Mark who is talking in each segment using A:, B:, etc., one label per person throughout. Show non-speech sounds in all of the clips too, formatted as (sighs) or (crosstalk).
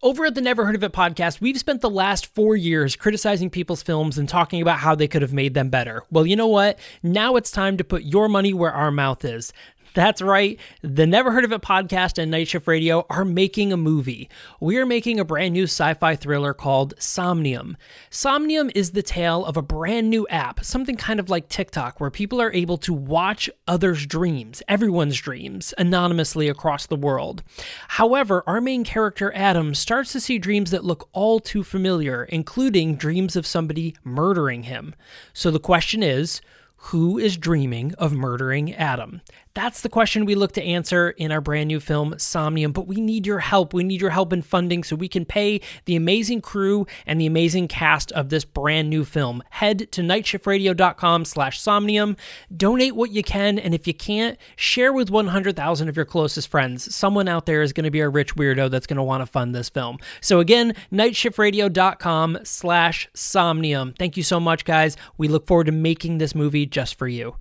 A: Over at the Never Heard of It podcast, we've spent the last four years criticizing people's films and talking about how they could have made them better. Well, you know what? Now it's time to put your money where our mouth is. That's right. The Never Heard of It podcast and Night Shift Radio are making a movie. We are making a brand new sci fi thriller called Somnium. Somnium is the tale of a brand new app, something kind of like TikTok, where people are able to watch others' dreams, everyone's dreams, anonymously across the world. However, our main character, Adam, starts to see dreams that look all too familiar, including dreams of somebody murdering him. So the question is, who is dreaming of murdering Adam? That's the question we look to answer in our brand new film, Somnium. But we need your help. We need your help in funding so we can pay the amazing crew and the amazing cast of this brand new film. Head to nightshiftradio.com slash somnium. Donate what you can, and if you can't, share with 100,000 of your closest friends. Someone out there is going to be a rich weirdo that's going to want to fund this film. So again, nightshiftradio.com slash somnium. Thank you so much, guys. We look forward to making this movie just for you.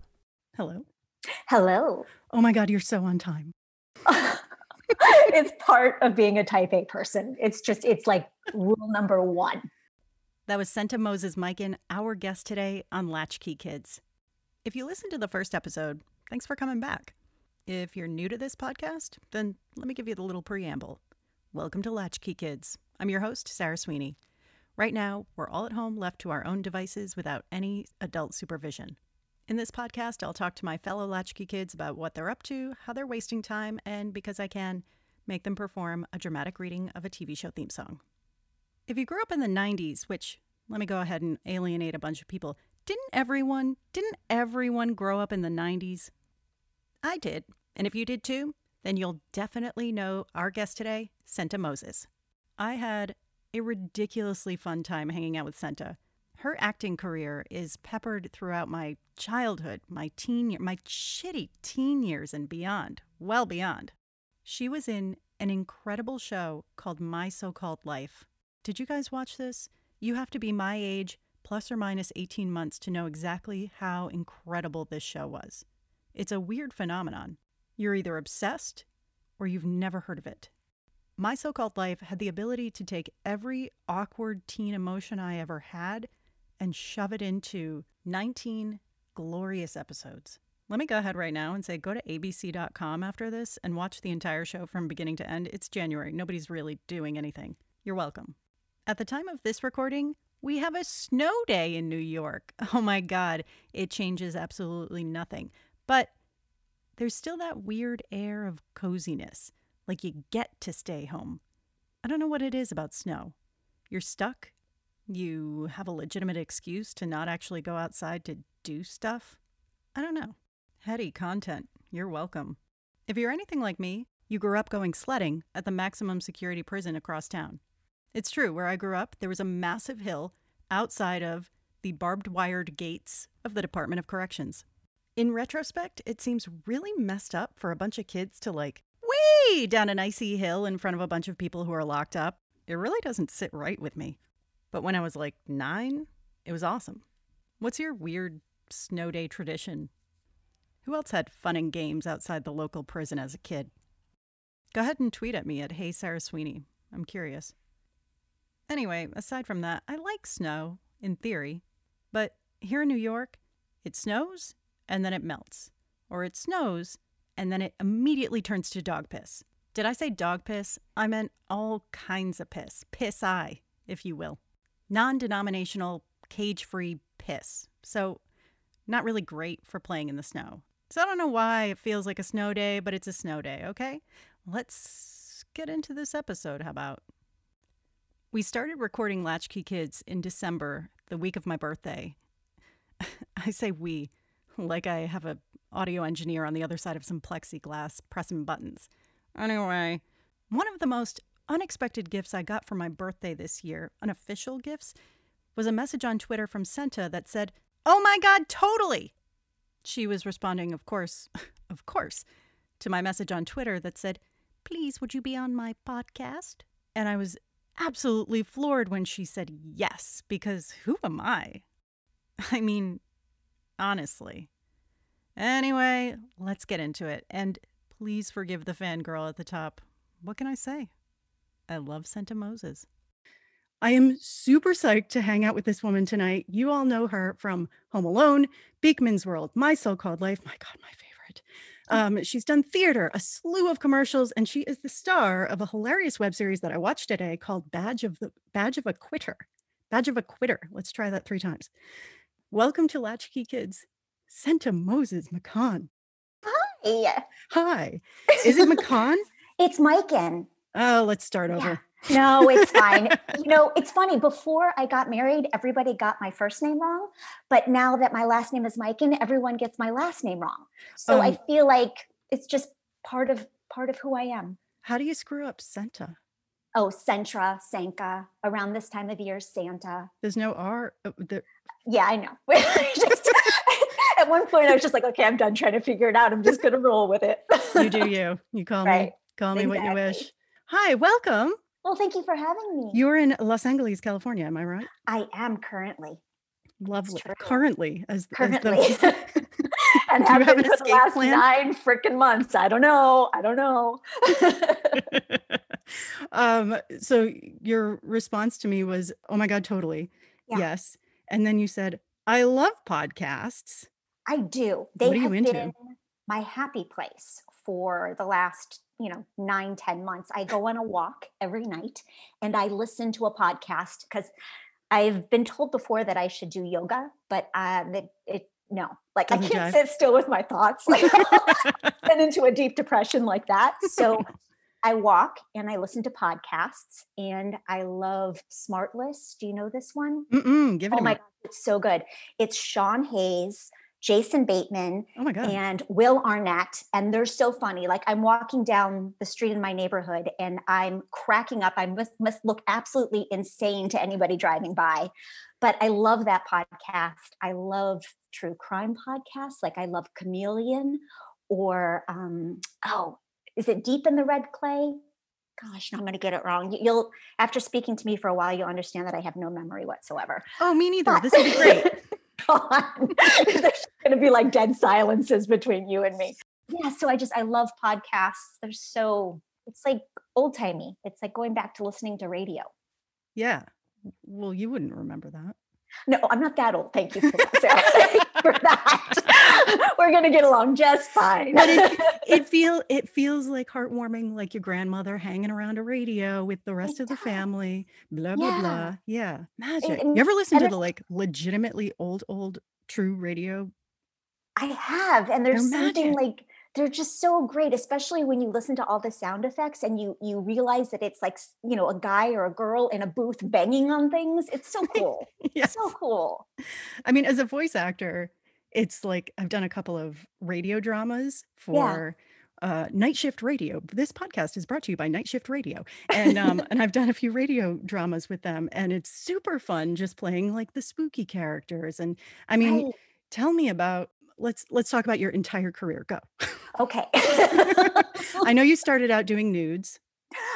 B: Hello.
C: Hello.
B: Oh my God, you're so on time. (laughs)
C: it's part of being a type A person. It's just, it's like rule number one.
B: That was Senta Moses Mikan, our guest today on Latchkey Kids. If you listened to the first episode, thanks for coming back. If you're new to this podcast, then let me give you the little preamble. Welcome to Latchkey Kids. I'm your host, Sarah Sweeney. Right now, we're all at home left to our own devices without any adult supervision. In this podcast, I'll talk to my fellow Latchkey kids about what they're up to, how they're wasting time, and because I can, make them perform a dramatic reading of a TV show theme song. If you grew up in the 90s, which let me go ahead and alienate a bunch of people, didn't everyone, didn't everyone grow up in the 90s? I did. And if you did too, then you'll definitely know our guest today, Senta Moses. I had a ridiculously fun time hanging out with Senta. Her acting career is peppered throughout my childhood, my teen year, my shitty teen years and beyond, well beyond. She was in an incredible show called My So-Called Life. Did you guys watch this? You have to be my age plus or minus 18 months to know exactly how incredible this show was. It's a weird phenomenon. You're either obsessed or you've never heard of it. My So Called Life had the ability to take every awkward teen emotion I ever had and shove it into 19 glorious episodes. Let me go ahead right now and say go to abc.com after this and watch the entire show from beginning to end. It's January. Nobody's really doing anything. You're welcome. At the time of this recording, we have a snow day in New York. (laughs) Oh my God, it changes absolutely nothing. But there's still that weird air of coziness, like you get to stay home. I don't know what it is about snow. You're stuck you have a legitimate excuse to not actually go outside to do stuff? I don't know. Heady content. You're welcome. If you're anything like me, you grew up going sledding at the maximum security prison across town. It's true, where I grew up, there was a massive hill outside of the barbed wired gates of the Department of Corrections. In retrospect, it seems really messed up for a bunch of kids to like way down an icy hill in front of a bunch of people who are locked up. It really doesn't sit right with me. But when I was like nine, it was awesome. What's your weird snow day tradition? Who else had fun and games outside the local prison as a kid? Go ahead and tweet at me at Hey Sarah Sweeney. I'm curious. Anyway, aside from that, I like snow, in theory. But here in New York, it snows and then it melts. Or it snows and then it immediately turns to dog piss. Did I say dog piss? I meant all kinds of piss. Piss eye, if you will non denominational, cage free piss. So, not really great for playing in the snow. So, I don't know why it feels like a snow day, but it's a snow day, okay? Let's get into this episode. How about? We started recording Latchkey Kids in December, the week of my birthday. (laughs) I say we, like I have a audio engineer on the other side of some plexiglass pressing buttons. Anyway, one of the most unexpected gifts I got for my birthday this year, unofficial gifts, was a message on Twitter from Senta that said, Oh my God, totally! She was responding, of course, (laughs) of course, to my message on Twitter that said, Please, would you be on my podcast? And I was absolutely floored when she said yes, because who am I? (laughs) I mean, honestly. Anyway, let's get into it. And please forgive the fangirl at the top. What can I say?
D: I love Senta Moses.
B: I am super psyched to hang out with this woman tonight. You all know her from Home Alone, Beakman's World, My So Called Life. My God, my favorite. Um, she's done theater, a slew of commercials, and she is the star of a hilarious web series that I watched today called Badge of the Badge of a Quitter. Badge of a Quitter. Let's try that three times. Welcome to Latchkey Kids, Senta Moses McCon.
C: Hi.
B: Hi. (laughs) Is it McCon?
C: It's Mikan.
B: Oh, let's start over.
C: No, it's fine. (laughs) you know, it's funny. Before I got married, everybody got my first name wrong. But now that my last name is Mikan, everyone gets my last name wrong. So I
B: Um,
C: feel like it's just part of part of who I am.
B: How do you screw up Senta?
C: Oh, Sentra, Sanka. Around this time of year, Santa.
B: There's no R. uh, there-
C: Yeah, I know. (laughs) Just- (laughs) at one point, I was just like, okay, I'm done trying to figure it out. I'm just gonna roll with it.
B: you do you. You call me. Call me what you wish. Hi, welcome.
C: Well, thank you for having me.
B: You're in Los Angeles, California. Am I right?
C: I am currently.
B: Lovely. Currently, as as
C: Currently.
B: the, (laughs) (laughs)
C: and have, been for the last
B: plan?
C: nine freaking months. I don't know. I don't know. (laughs)
B: um. So your response to me was, "Oh my god, totally,
C: Yeah.
B: yes." And then you said, "I love podcasts."
C: I do. They
B: What are you
C: have
B: into?
C: been my happy place for the last, you know, nine, ten months. I go on a walk every night and I listen to a podcast because I've been told before that I should do yoga, but um, it, it no, like I
B: Doesn't
C: can't
B: jive.
C: sit still with my thoughts. Like (laughs) get into a deep depression like that. So (laughs) I walk and I listen to podcasts and I love Smartless. Do you know this one?
B: Mm-mm, give it
C: Oh my. God, it's so good. It's Sean Hayes, Jason Bateman,
B: Oh my god.
C: and Will Arnett. And they're so funny. Like I'm walking down the street in my neighborhood and I'm cracking up. I must, must look absolutely insane to anybody driving by. But I love that podcast. I love true crime podcasts. Like I love Chameleon or, um, oh, is it Deep in the Red Clay? Gosh, no, I'm going to get it wrong. You- You'll, after speaking to me for a while, you'll understand that I have no memory whatsoever.
B: oh, me neither.
C: But-
B: This will be great. (laughs) (laughs)
C: God. There's going to be like dead silences between you and me. Yeah. So I just, I love podcasts. They're so, it's like old timey. It's like going back to listening to radio.
B: Yeah. Well, you wouldn't remember that.
C: No, I'm not that old. Thank you for that. Sarah. (laughs) Thank you for that. (laughs) We're going to get along just fine.
B: But it, (laughs) it feel it feels like heartwarming, like your grandmother hanging around a radio with the rest of the
C: does.
B: family. Blah blah
C: Yeah.
B: blah. Yeah, magic.
C: and-
B: you ever listen to the like legitimately old old true radio?
C: I have, and there's
B: They're
C: something
B: magic.
C: like they're just so great, especially when you listen to all the sound effects and you you realize that it's like you know a guy or a girl in a booth banging on things. It's so (laughs) cool.
B: yes.
C: So cool.
B: I mean, as a voice actor, it's like I've done a couple of radio dramas for uh, Night Shift Radio. This podcast is brought to you by Night Shift Radio, and um, and I've done a few radio dramas with them, and it's super fun just playing like the spooky characters. And I mean,
C: Right.
B: tell me about let's let's talk about your entire career. Go.
C: Okay. (laughs)
B: I know you (laughs) started out doing nudes.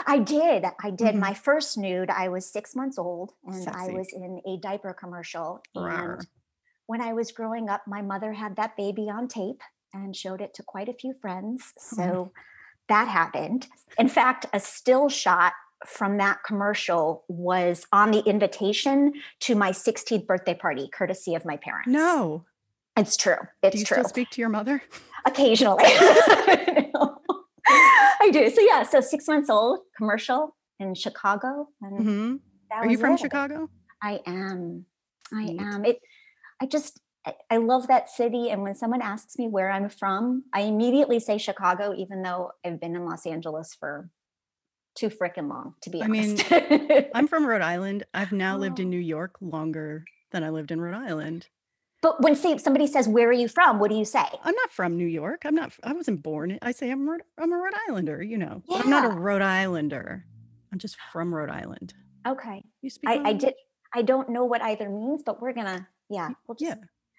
C: I did. I did.
B: Mhm.
C: My first nude, I was six months old and I was in a diaper commercial.
B: Rawr.
C: And when I was growing up, my mother had that baby on tape and showed it to quite a few friends.
B: Oh.
C: So that happened. In fact, a still shot from that commercial was on the invitation to my 16th birthday party, courtesy of my parents.
B: No,
C: it's true. It's do
B: you
C: true.
B: still speak to your mother?
C: occasionally. (laughs) I do. So yeah, so six months old, commercial in Chicago. And
B: hmm
C: that
B: Are you from
C: it.
B: Chicago?
C: I am. I
B: Neat.
C: am. It I just I, I love that city. And when someone asks me where I'm from, I immediately say Chicago, even though I've been in Los Angeles for too freaking long, to be
B: I
C: honest.
B: I'm from Rhode Island. I've now lived (laughs) in
C: Oh.
B: New York longer than I lived in Rhode Island.
C: But when say, somebody says, Where are you from? What do you say?
B: I'm not from New York. I'm not. I wasn't born. I say I'm. I'm a Rhode Islander. You know, but I'm not a Rhode Islander. I'm just from Rhode Island.
C: Okay.
B: You speak.
C: I, I did I don't know what either means, but we're gonna yeah, we'll just
B: Yeah,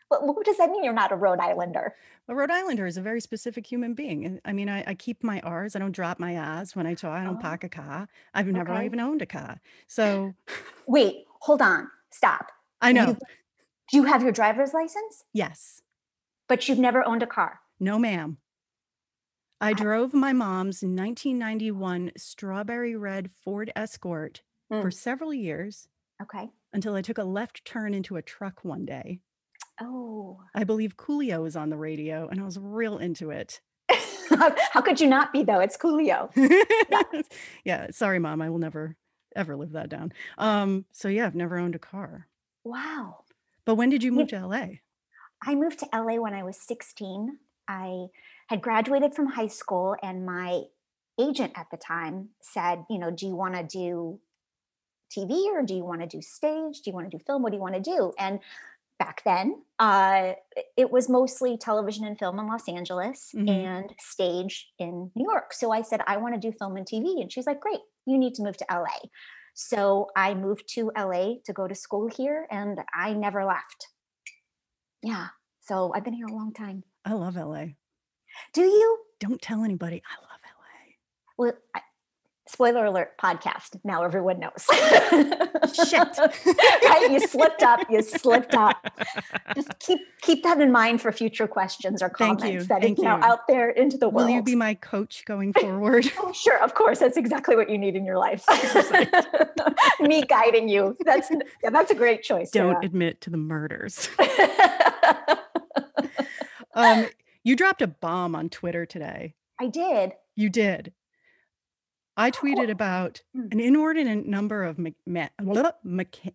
C: What, what does that mean? You're not a Rhode Islander.
B: a Rhode Islander is a very specific human being. And I mean, I, I keep my R's. I don't drop my R's when I talk. I don't
C: Oh.
B: park a car. I've never
C: Okay.
B: even owned a car. So
C: Wait, hold on, stop.
B: I
C: You-
B: know.
C: You have your driver's license,
B: Yes.
C: but you've never owned a car.
B: No, ma'am. I drove my mom's 1991 strawberry red Ford Escort for
C: Mm.
B: several years
C: Okay.
B: until I took a left turn into a truck one day.
C: Oh.
B: I believe Coolio was on the radio and I was real into it.
C: how, (laughs) how could you not be though? It's Coolio. (laughs)
B: yeah, sorry, mom. I will never ever live that down. Um, so yeah, I've never owned a car.
C: Wow.
B: But when did you move to LA?
C: I moved to LA when I was 16. I had graduated from high school, and my agent at the time said, You know, do you want to do TV or do you want to do stage? Do you want to do film? What do you want to do? And back then, uh, it was mostly television and film in Los Angeles
B: Mhm.
C: and stage in New York. So I said, I want to do film and TV. And she's like, Great, you need to move to LA. So I moved to LA to go to school here, and I never left. Yeah. So I've been here a long time.
B: I love LA.
C: Do you?
B: Don't tell anybody. I love LA.
C: Well, I, spoiler alert podcast. Now everyone knows. (laughs)
B: Shit. (laughs)
C: right? You slipped up. You slipped up. (laughs) Just keep keep that in mind for future questions or
B: Thank
C: comments
B: you,
C: that
B: thank
C: you know
B: you.
C: out there into the world.
B: Will you be my coach going forward?
C: Oh, sure, of course. That's exactly what you need in your life. Me guiding you. That's yeah, that's a great choice.
B: Don't admit to the murders. Um, you dropped a bomb on Twitter today.
C: I did.
B: You did. I tweeted about
C: Hmm.
B: an inordinate number of me- blah, mecha-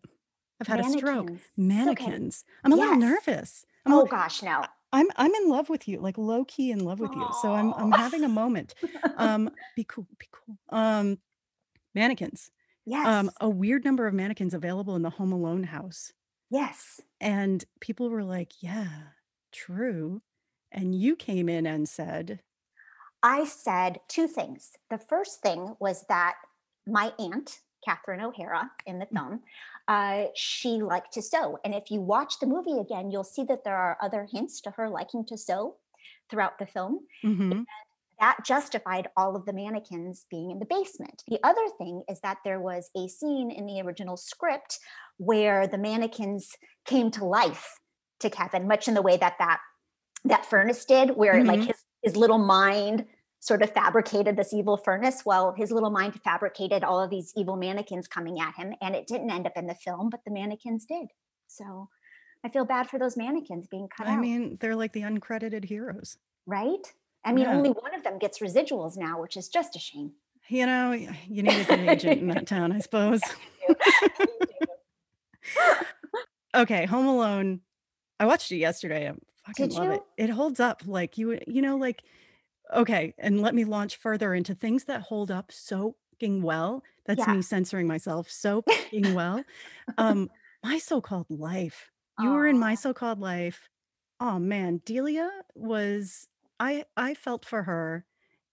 B: I've had a stroke.
C: Mannequins.
B: Mannequins. I'm a little nervous. I'm,
C: Oh
B: a,
C: gosh, no.
B: I'm I'm in love with you, like low key in love with you. So I'm I'm having a moment. (laughs) Um, be cool, be cool. Um, mannequins.
C: Yes.
B: Um, a weird number of mannequins available in the Home Alone house,
C: yes.
B: and people were like, "Yeah, true." And you came in and said,
C: I said two things. The first thing was that my aunt, Catherine O'Hara, in the
B: Mm.
C: film, uh, she liked to sew. And if you watch the movie again, you'll see that there are other hints to her liking to sew throughout the film.
B: mm-hmm,
C: That justified all of the mannequins being in the basement. The other thing is that there was a scene in the original script where the mannequins came to life to Kevin, much in the way that that that furnace did, where like
B: Mhm.
C: his his little mind sort of fabricated this evil furnace. Well, his little mind fabricated all of these evil mannequins coming at him, and it didn't end up in the film, but the mannequins did. So I feel bad for those mannequins being cut
B: I
C: out, I
B: mean, they're like the uncredited heroes.
C: right? I mean,
B: Yeah.
C: only one of them gets residuals now, which is just a shame.
B: You know, you need a good agent in that (laughs) town, I suppose. (laughs) (laughs) Okay, Home Alone. I watched it yesterday. Fucking
C: Did
B: love it.
C: you?
B: It holds up. Like you, you know, like okay. And let me launch further into things that hold up so well. That's
C: Yeah.
B: me censoring myself so (laughs) well. Um, my so-called life. You were in my so-called life. Oh man, Delia was. I I felt for her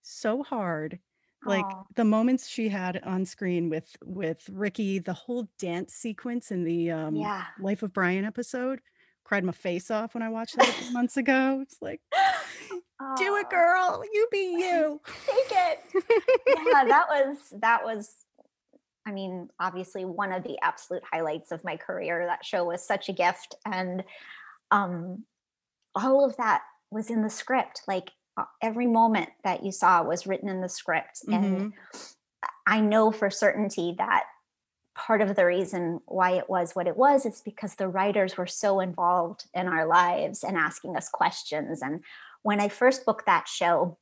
B: so hard like
C: Aw.
B: the moments she had on screen with with Ricky, the whole dance sequence in the um
C: Yeah.
B: Life of Brian episode, cried my face off when I watched that a few months ago. It's like, do it, girl. You be (laughs) you.
C: Take it. yeah, that was that was I mean, obviously one of the absolute highlights of my career. That show was such a gift and um all of that was in the script. Like uh, every moment that you saw was written in the script and I know for certainty that part of the reason why it was what it was is because the writers were so involved in our lives and asking us questions. And when I first booked that show,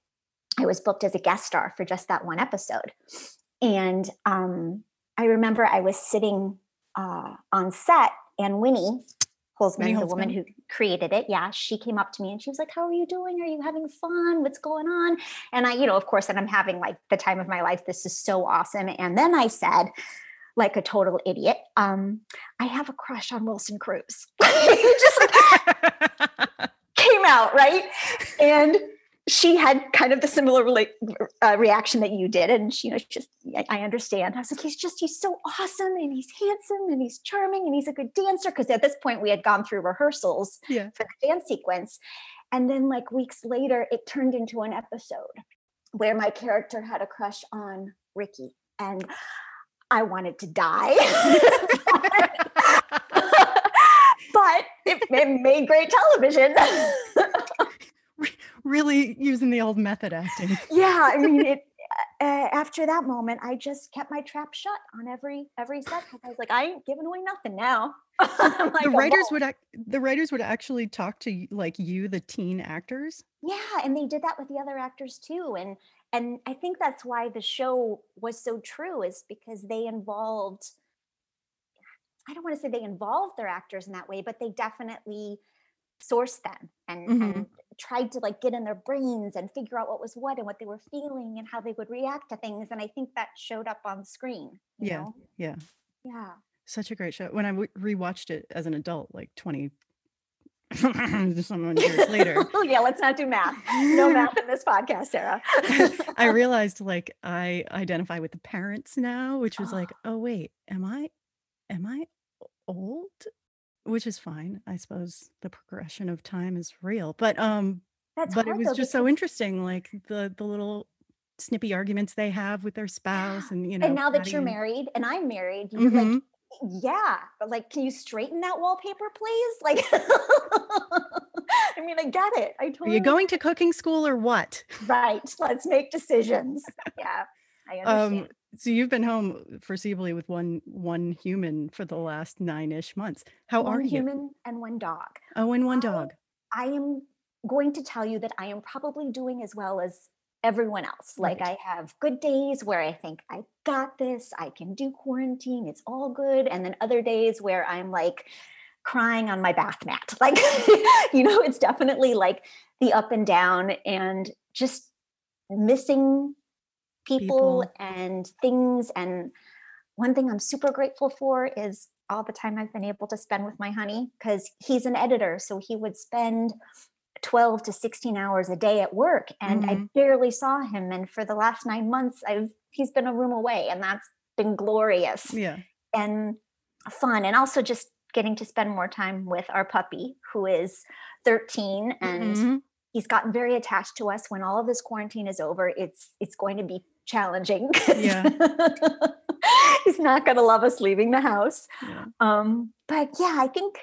C: I was booked as a guest star for just that one episode. And um, I remember I was sitting uh, on set, and Winnie Holzman,
B: Winnie
C: the woman who created it, yeah, she came up to me and she was like, How are you doing? Are you having fun? What's going on? And I, you know, of course, and I'm having like the time of my life. This is so awesome. And then I said, like a total idiot, um, I have a crush on Wilson Cruz. (laughs) Just (laughs) came out, right? And she had kind of the similar rela- uh, reaction that you did. And she, you know, just, I, I understand. I was like, he's just, he's so awesome and he's handsome and he's charming and he's a good dancer. Cause at this point we had gone through rehearsals
B: yeah.
C: for the dance sequence. And then, like weeks later, it turned into an episode where my character had a crush on Ricky. And I wanted to die. (laughs) but it, it made great television. (laughs)
B: really using the old method acting. (laughs)
C: yeah, I mean, it. Uh, after that moment, I just kept my trap shut on every every set because I was like, I ain't giving away nothing now. Like,
B: the writers would ac- the writers would actually talk to like you, the teen actors.
C: Yeah, and they did that with the other actors too. And and I think that's why the show was so true is because they involved I don't want to say they involved their actors in that way, but they definitely sourced them and,
B: Mhm.
C: and tried to like get in their brains and figure out what was what and what they were feeling and how they would react to things. And I think that showed up on screen. You
B: Yeah,
C: Know?
B: yeah.
C: Yeah.
B: Such a great show. When I w- rewatched it as an adult, like 20 (laughs) some years later, (laughs)
C: yeah, let's not do math. No math in this podcast, Sarah. (laughs)
B: I realized like I identify with the parents now, which was like, (gasps) oh wait, am I am I old? Which is fine. I suppose the progression of time is real. But um
C: That's
B: but it was
C: though,
B: just so interesting, like the the little snippy arguments they have with their spouse (gasps) and you know
C: and now that you're married and I'm married, you're like,
B: Mhm.
C: Yeah, but like, can you straighten that wallpaper, please? Like, (laughs) I mean, I get it. I
B: Are you going to cooking school or what? (laughs)
C: right. Let's make decisions. Yeah, I understand.
B: Um, so you've been home foreseeably with one one human for the last nine-ish months. How
C: one
B: are you?
C: human and one dog.
B: Oh, and one
C: I-
B: dog.
C: I am going to tell you that I am probably doing as well as everyone else. Like I have good days where I think I got this, I can do quarantine, it's all good, and then other days where I'm like crying on my bath mat. (laughs) Like you know, it's definitely like the up and down and just missing people,
B: People.
C: and things and one thing I'm super grateful for is all the time I've been able to spend with my honey because he's an editor. So he would spend 12 to 16 hours a day at work and I
B: Mhm.
C: barely saw him. And for the last nine months, I've he's been a room away and that's been glorious
B: Yeah.
C: and fun. And also just getting to spend more time with our puppy who is 13 and
B: Mhm.
C: he's gotten very attached to us when all of this quarantine is over it's it's going to be challenging
B: Yeah. (laughs)
C: he's not going to love us leaving the house
B: yeah.
C: um but yeah i think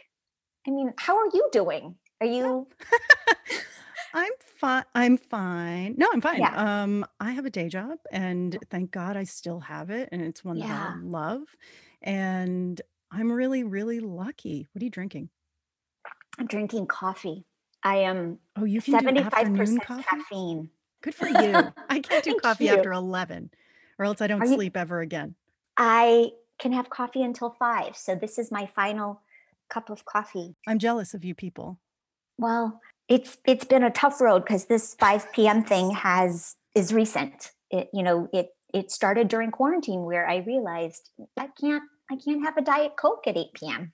C: i mean how are you doing are you (laughs)
B: I'm fine. I'm fine. No, I'm fine.
C: Yeah.
B: Um, I have a day job and thank God I still have it and it's one that I love. And I'm really, really lucky. What are you drinking?
C: i'm drinking coffee i am
B: Oh, you can do afternoon
C: 75%
B: coffee?
C: caffeine
B: Good for you. (laughs) I can't do coffee
C: you.
B: after 11 or else I don't
C: Are you-
B: sleep ever again.
C: i can have coffee until five so this is my final cup of coffee
B: I'm jealous of you people.
C: Well, it's it's been a tough road because this 5 p.m. thing has is recent. It you know it it started during quarantine where I realized I can't I can't have a diet coke at 8 p.m.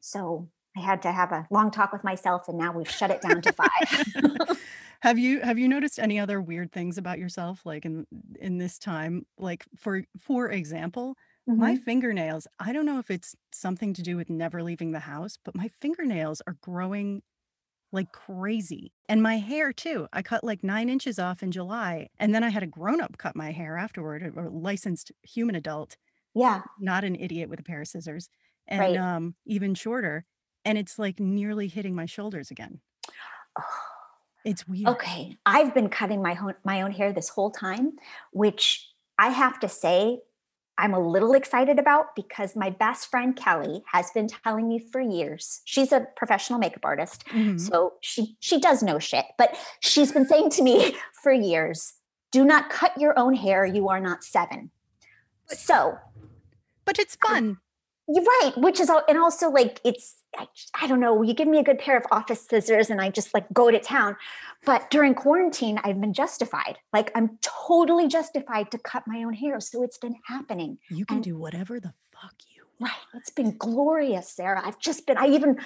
C: So I had to have a long talk with myself, and now we've shut it down to five. (laughs)
B: have you have you noticed any other weird things about yourself like in in this time? Like for for example, my
C: Mhm.
B: fingernails, I don't know if it's something to do with never leaving the house, but my fingernails are growing like crazy. And my hair too. I cut like nine inches off in July. And then I had a grown up cut my hair afterward, a a licensed human adult,
C: yeah,
B: not an idiot with a pair of scissors, and
C: Right.
B: um, even shorter. And it's like nearly hitting my shoulders again. (sighs) It's weird.
C: Okay, I've been cutting my own my own hair this whole time, which I have to say I'm a little excited about because my best friend Kelly has been telling me for years. She's a professional makeup artist,
B: Mhm.
C: so she she does know shit, but she's been saying to me (laughs) for years, "Do not cut your own hair. You are not 7." So,
B: But it's fun.
C: You're right, which is all, and also like it's I, I don't know. You give me a good pair of office scissors, and I just like go to town. But during quarantine, I've been justified. Like I'm totally justified to cut my own hair. So it's been happening.
B: You can
C: and-
B: do whatever the fuck you
C: Right. It's been glorious, Sarah. I've just been. I even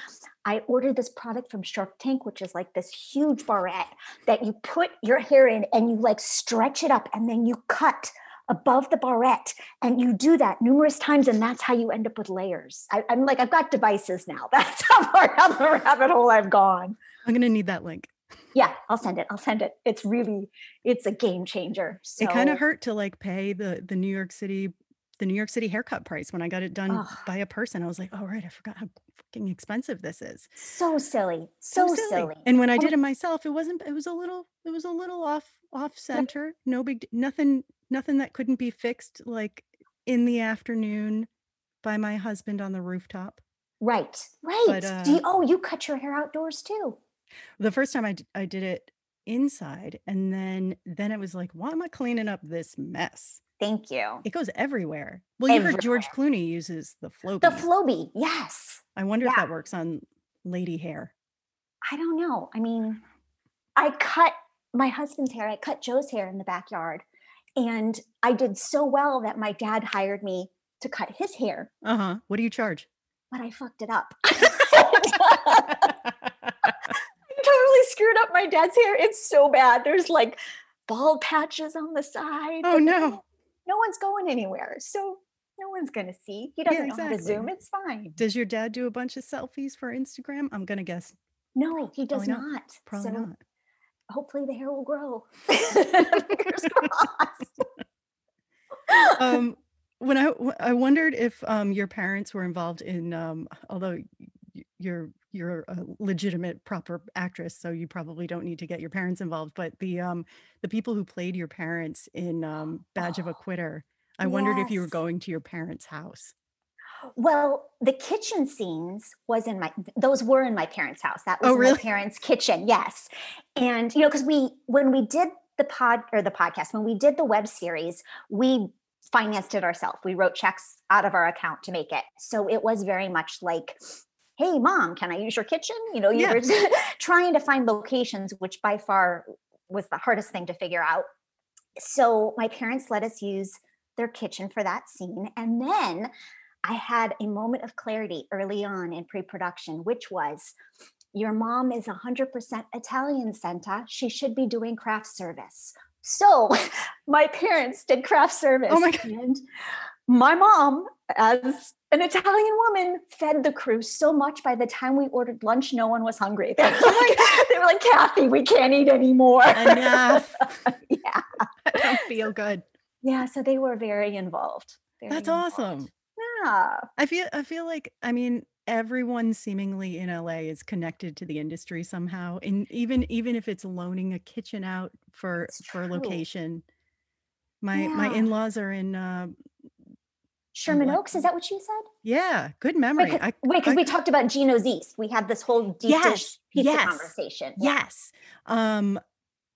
C: I ordered this product from Shark Tank, which is like this huge barrette that you put your hair in, and you like stretch it up, and then you cut above the barrette and you do that numerous times and that's how you end up with layers I, i'm like i've got devices now (laughs) that's how far down the rabbit hole i've gone
B: I'm gonna need that link.
C: yeah i'll send it i'll send it it's really it's a game changer so
B: it kind of hurt to like pay the the New York City the New York City haircut price when I got it done
C: Ugh.
B: by a person. I was like, oh right, I forgot how fucking expensive this is.
C: So silly. So, silly.
B: And when I did it myself, it wasn't. It was a little. It was a little off off center. No big. Nothing. Nothing that couldn't be fixed. Like in the afternoon, by my husband on the rooftop.
C: Right. Right. Do you,
B: uh,
C: oh, you cut your hair outdoors too.
B: The first time I d- I did it inside, and then then it was like, why am I cleaning up this mess?
C: Thank you.
B: It goes everywhere. Well, you heard George Clooney uses the Flowbee.
C: The Flowbee. Yes.
B: I wonder if that works on lady hair.
C: I don't know. I mean, I cut my husband's hair. I cut Joe's hair in the backyard. And I did so well that my dad hired me to cut his hair,
B: Uh huh. What do you charge?
C: but I fucked it up. (laughs) I totally screwed up my dad's hair. It's so bad. There's like bald patches on the side.
B: Oh, no.
C: No one's going anywhere. So no one's going to see. He doesn't know how to zoom. It's fine.
B: Does your dad do a bunch of selfies for Instagram? I'm gonna guess
C: No, he does
B: Probably not.
C: not.
B: probably
C: so
B: not.
C: Hopefully the hair will grow. (laughs) Fingers crossed.
B: um when I I wondered if um your parents were involved in um although you're you're a legitimate proper actress so you probably don't need to get your parents involved but the um the people who played your parents in um Badge of a (gasps) Quitter I wondered if you were going to your parents' house.
C: Well, the kitchen scenes was in my those were in my parents' house. That oh, was
B: Oh,
C: in
B: really?
C: my parents' kitchen, yes. And you know, because we when we did the pod or the podcast, when we did the web series, we financed it ourselves. We wrote checks out of our account to make it. So it was very much like, hey mom, can I use your kitchen? You know, you
B: Yeah.
C: were (laughs) trying to find locations, which by far was the hardest thing to figure out. So my parents let us use their kitchen for that scene. And then I had a moment of clarity early on in pre production, which was your mom is 100% Italian, Senta. She should be doing craft service. So (laughs) my parents did craft oh service.
B: Oh my God.
C: And my mom, as an Italian woman, fed the crew so much by the time we ordered lunch, no one was hungry. (laughs) They were oh like, they were like Kathy, we can't eat anymore.
B: Enough. (laughs)
C: yeah.
B: I don't feel good.
C: Yeah. So they were very involved. very
B: That's
C: involved.
B: awesome.
C: Yeah.
B: I feel I feel like I mean everyone seemingly in LA is connected to the industry somehow. And even even if it's loaning a kitchen out for for
C: true.
B: location. My my in-laws are in uh
C: Sherman Oaks, is that what you said?
B: yeah, good memory.
C: Wait, because we talked about Gino's East. We had this whole deep
B: Yes,
C: dish pizza
B: yes,
C: conversation. Yeah.
B: yes. Um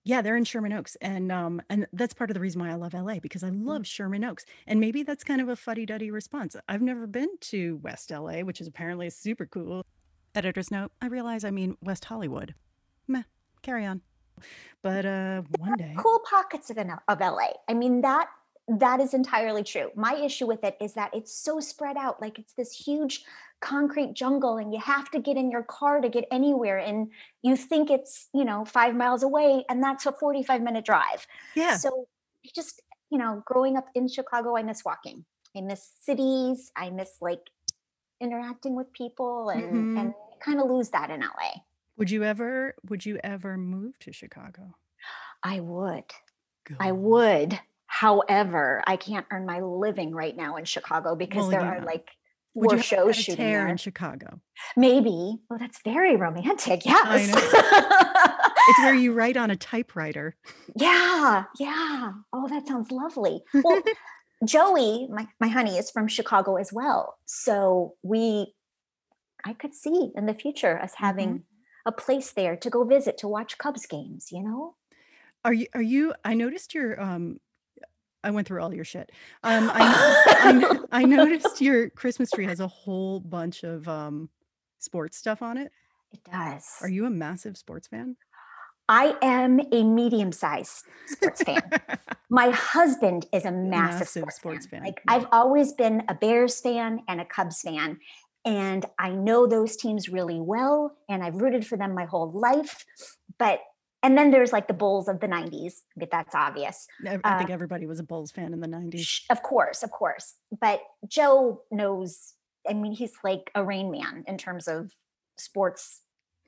B: yeah, they're in Sherman Oaks and um and that's part of the reason why I love LA because I
C: Mm.
B: love Sherman Oaks. And maybe that's kind of a fuddy-duddy response. I've never been to West LA, which is apparently super cool. Editor's note, I realize I mean West Hollywood. Meh, carry on. But uh one day.
C: Cool pockets of, N- of LA. I mean, that that is entirely true. My issue with it is that it's so spread out. Like it's this huge concrete jungle, and you have to get in your car to get anywhere. And you think it's, you know, five miles away, and that's a 45 minute drive.
B: Yeah.
C: So just, you know, growing up in Chicago, I miss walking. I miss cities. I miss like interacting with people and
B: Mhm.
C: and kind of lose that in LA.
B: Would you ever would you ever move to Chicago?
C: I would. I would. However, I can't earn my living right now in Chicago because
B: Well,
C: there
B: yeah.
C: are like
B: Would you
C: shows shooting there.
B: in Chicago?
C: Maybe. Oh, that's very romantic. (laughs) Yes.
B: It's where you write on a typewriter.
C: yeah. Yeah. Oh, that sounds lovely. Well, (laughs) Joey, my, my honey, is from Chicago as well. So we, I could see in the future us having
B: Mm-hmm.
C: a place there to go visit to watch Cubs games, you know?
B: Are you are you I noticed your um I went through all your shit. Um I I, (laughs) I noticed your Christmas tree has a whole bunch of um sports stuff on it.
C: It does.
B: Are you a massive sports fan?
C: I am a medium sized sports fan. (laughs) My husband is a massive,
B: Massive
C: sports,
B: sports
C: fan.
B: fan,
C: Like
B: yeah.
C: I've always been a Bears fan and a Cubs fan. And I know those teams really well. And I've rooted for them my whole life. But and then there's like the Bulls of the 90s. But that's obvious.
B: I, I think
C: Uh,
B: everybody was a Bulls fan in the 90s.
C: Of course, of course. But Joe knows, I mean, he's like a rain man in terms of sports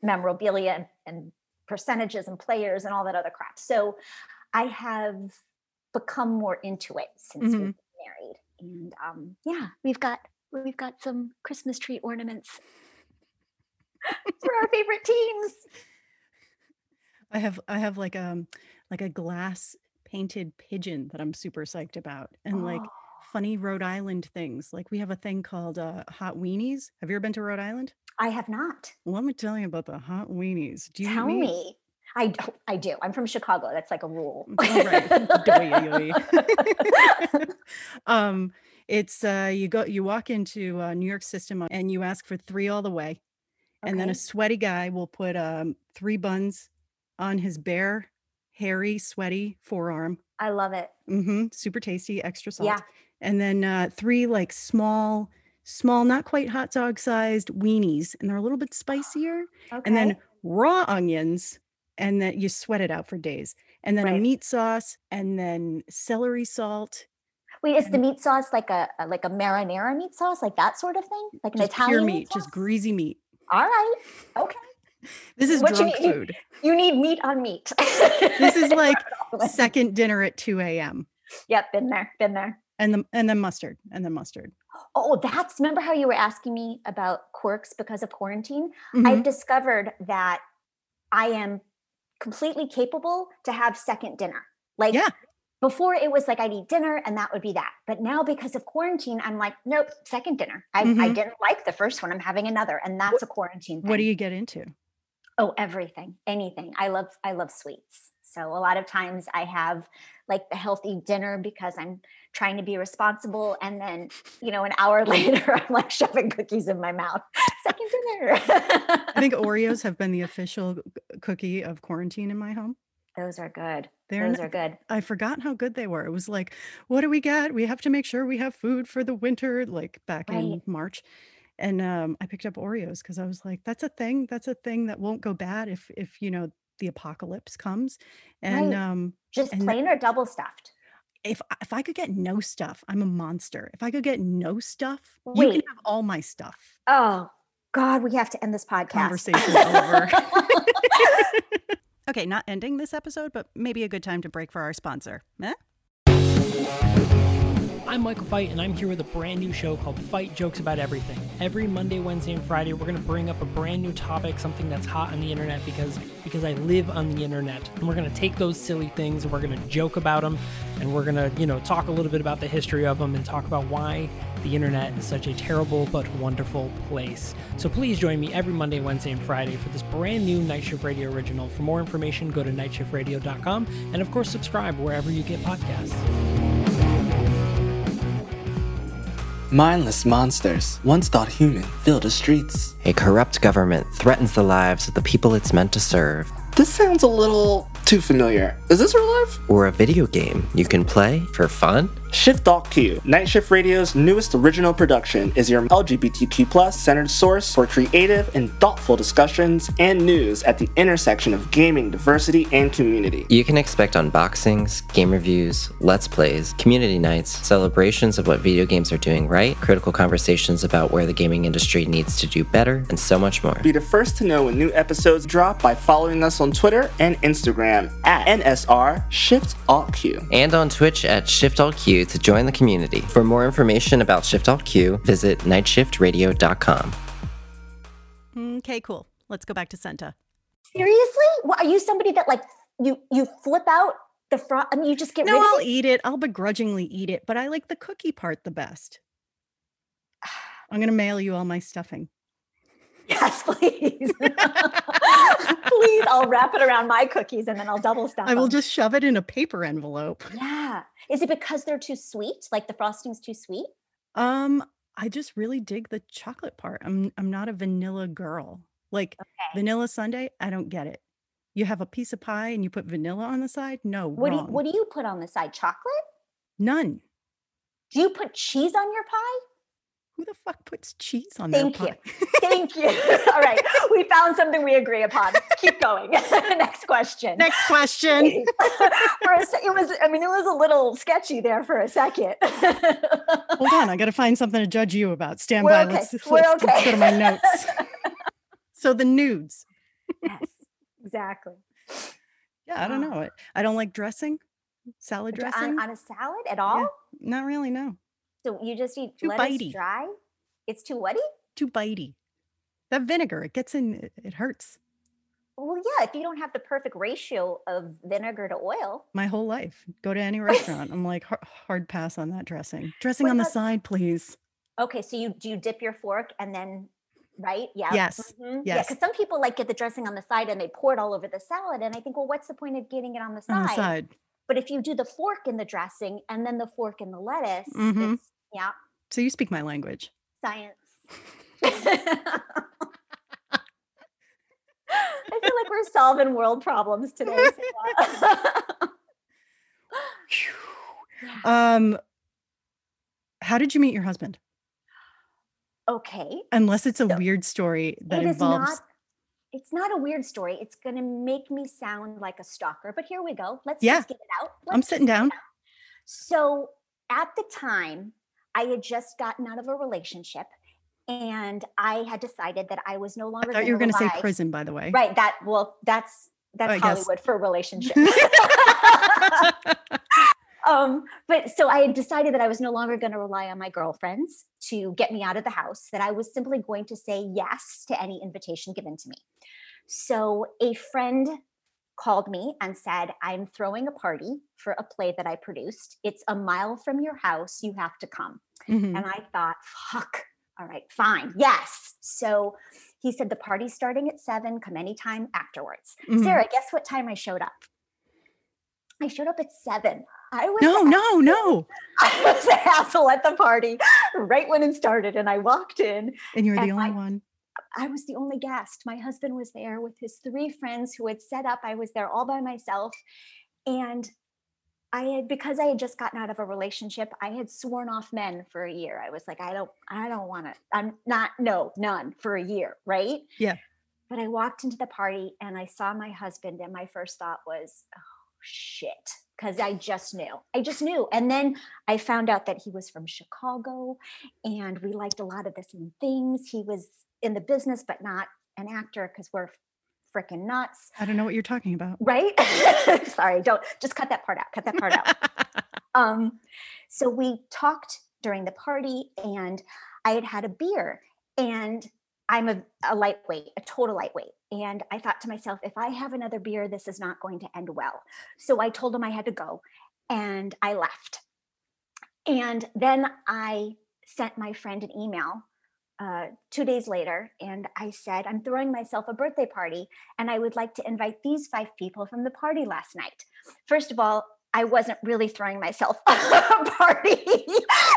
C: memorabilia and, and percentages and players and all that other crap. So I have become more into it since
B: Mhm.
C: we've been married. and um, yeah, we've got we've got some Christmas tree ornaments (laughs) for our favorite teams.
B: I have I have like um like a glass painted pigeon that I'm super psyched about, and like
C: Oh, (gasps)
B: funny Rhode Island things. Like we have a thing called uh, hot weenies. Have you ever been to Rhode Island?
C: I have not.
B: Let me tell you about the hot weenies. Do you
C: Tell
B: meat?
C: me. I do. I do. I'm from Chicago. That's like a rule.
B: All right. (laughs) (laughs) Um, it's uh, you go, you walk into uh, New York System and you ask for three all the way, and then a sweaty guy will put um, three buns on his bare, hairy, sweaty forearm.
C: I love it.
B: Mm-hmm. super tasty, extra salt.
C: Yeah.
B: And then uh, three like small, small, not quite hot dog sized weenies, and they're a little bit spicier.
C: Okay. (gasps)
B: And then raw onions, and then you sweat it out for days. And then a meat sauce, and then celery salt,
C: wait, is the meat sauce like a, like a marinara meat sauce, like that sort of thing, like an
B: just
C: Italian
B: pure
C: meat,
B: meat, just greasy meat.
C: All right. Okay.
B: This is
C: What you
B: drunk
C: need-
B: food.
C: You need meat on meat.
B: This is (laughs) like second dinner at 2 a.m.
C: Yep. Been there. Been there.
B: And the, and then mustard, and then mustard.
C: Oh, that's remember how you were asking me about quirks because of quarantine?
B: Mhm.
C: I've discovered that I am completely capable to have second dinner. Like
B: Yeah.
C: before it was like I'd eat dinner and that would be that. But now because of quarantine, I'm like, nope, second dinner. I, I
B: Mhm.
C: didn't like the first one. I'm having another. And that's a quarantine thing.
B: What do you get into?
C: Oh, everything, anything. I love I love sweets. So a lot of times I have like the healthy dinner because I'm trying to be responsible and then, you know, an hour (laughs) later I'm like shoving cookies in my mouth. (laughs) Second dinner.
B: I think (laughs) Oreos have been the official cookie of quarantine in my home.
C: those are good.
B: They're
C: Those
B: n-
C: are good.
B: I forgot how good they were. It was like, what do we get? We have to make sure we have food for the winter, like back in March. And um, I picked up Oreos because I was like, that's a thing. That's a thing that won't go bad if if you know the apocalypse comes. And
C: Right.
B: um,
C: Just
B: and
C: plain or double stuffed.
B: if if I could get no stuff, I'm a monster. If I could get no stuff, you can have all my stuff.
C: Oh God, we have to end this podcast.
B: Conversation's over. (laughs) (laughs)
D: Okay, not ending this episode, but maybe a good time to break for our sponsor. Eh?
A: I'm Michael Fight, and I'm here with a brand new show called Fight Jokes About Everything. Every Monday, Wednesday, and Friday, we're going to bring up a brand new topic, something that's hot on the internet because because I live on the internet. And we're going to take those silly things and we're going to joke about them, and we're going to you know talk a little bit about the history of them and talk about why the internet is such a terrible but wonderful place. So please join me every Monday, Wednesday, and Friday for this brand new Night Shift Radio original. For more information, go to nightshiftradio.com and of course subscribe wherever you get podcasts.
E: Mindless monsters, once thought human, fill the streets.
F: A corrupt government threatens the lives of the people it's meant to serve.
E: This sounds a little too familiar. Is this real life?
F: Or a video game you can play for fun?
E: Shift Alt Q, Night Shift Radio's newest original production, is your LGBTQ centered source for creative and thoughtful discussions and news at the intersection of gaming, diversity, and community.
F: You can expect unboxings, game reviews, let's plays, community nights, celebrations of what video games are doing right, critical conversations about where the gaming industry needs to do better, and so much more.
E: Be the first to know when new episodes drop by following us on Twitter and Instagram at NSR Shift Alt Q.
F: And on Twitch at Shift Alt Q to join the community. For more information about Shift Alt Q, visit nightshiftradio.com.
D: Okay, cool. Let's go back to Senta.
C: Seriously? What, are you somebody that like you you flip out the front? I mean, you just get
B: No,
C: rid of
B: I'll
C: it?
B: eat it. I'll begrudgingly eat it, but I like the cookie part the best. (sighs) I'm gonna mail you all my stuffing.
C: Yes, please. (laughs) please, I'll wrap it around my cookies and then I'll double stuff.
B: I will
C: them.
B: just shove it in a paper envelope.
C: Yeah. Is it because they're too sweet? Like the frosting's too sweet?
B: Um, I just really dig the chocolate part. I'm I'm not a vanilla girl. Like
C: Okay.
B: vanilla sundae, I don't get it. You have a piece of pie and you put vanilla on the side? No,
C: What do you, what do you put on the side? Chocolate?
B: None.
C: Do you put cheese on your pie?
B: Who the fuck puts cheese on that?
C: Thank
B: their
C: you.
B: pie? (laughs)
C: Thank you. All right. We found something we agree upon. Keep going. (laughs) Next question.
B: Next question. (laughs)
C: for a se- it was I mean it was a little sketchy there for a second.
B: Hold on, I gotta find something to judge you about. Stand
C: We're
B: by.
C: okay.
B: Let's, let's, let's go to my notes. so the nudes.
C: yes. Exactly.
B: Yeah, I don't
C: Ah.
B: know it. I don't like dressing, salad dressing.
C: On, on a salad at all?
B: Not really, no.
C: So you just eat
B: Too
C: lettuce
B: bitey.
C: dry? It's too whatty?
B: Too bitey. That vinegar, it gets in, it- hurts.
C: Well, yeah, if you don't have the perfect ratio of vinegar to oil.
B: My whole life. Go to any restaurant. I'm like, "Har- hard pass on that dressing. Dressing
C: What
B: on the side, please.
C: Okay, so you do you dip your fork and then right? Yeah.
B: Yes,
C: mhm, Yeah,
B: yes.
C: because some people like get the dressing on the side and they pour it all over the salad. And I think, well, what's the point of getting it on the side?
B: On the side.
C: But if you do the fork in the dressing and then the fork in the lettuce,
B: Mhm.
C: it's yeah,
B: So you speak my language.
C: science. (laughs) I feel like we're solving world problems today. (laughs)
B: Um, how did you meet your husband?
C: okay.
B: Unless it's a
C: So,
B: weird story that
C: it is
B: involves.
C: not it's not a weird story. It's going to make me sound like a stalker, but here we go. Let's
B: Yeah.
C: just get it out.
B: I'm
C: Let's just
B: sitting down.
C: out. So, at the time, I had just gotten out of a relationship and I had decided that I was no
B: I
C: longer
B: thought you were going to say prison, by the way.
C: Right, that well, that's that's
B: I guess.
C: Hollywood for relationships. (laughs) um, but so I had decided that I was no longer going to rely on my girlfriends to get me out of the house, that I was simply going to say yes to any invitation given to me. So a friend called me and said, I'm throwing a party for a play that I produced. It's a mile from your house. You have to come.
B: Mhm.
C: And I thought, fuck, all right, fine, yes. So he said, the party's starting at seven, come anytime afterwards.
B: Mhm.
C: Sarah, guess what time I showed up? I showed up at seven. I was
B: No, no, no. (laughs)
C: I was the asshole at the party right when it started. And I walked in.
B: And you were
C: the
B: only
C: I-
B: one.
C: I was the only guest. My husband was there with his three friends who had set up. I was there all by myself. And I had because I had just gotten out of a relationship, I had sworn off men for a year. I was like, I don't, I don't want to, I'm not, no, none for a year, right?
B: Yeah.
C: But I walked into the party and I saw my husband, and my first thought was, oh shit. Because I just knew. I just knew. And then I found out that he was from Chicago and we liked a lot of the same things. He was in the business, but not an actor because we're freaking nuts.
B: I don't know what you're talking about.
C: Right? (laughs) Sorry, don't just cut that part out. Cut that part out. (laughs) Um, so we talked during the party, and I had had a beer, and I'm a, a lightweight, a total lightweight. And I thought to myself, if I have another beer, this is not going to end well. So I told him I had to go, and I left. And then I sent my friend an email uh, two days later, and I said, I'm throwing myself a birthday party, and I would like to invite these five people from the party last night. First of all, I wasn't really throwing myself (laughs) a party,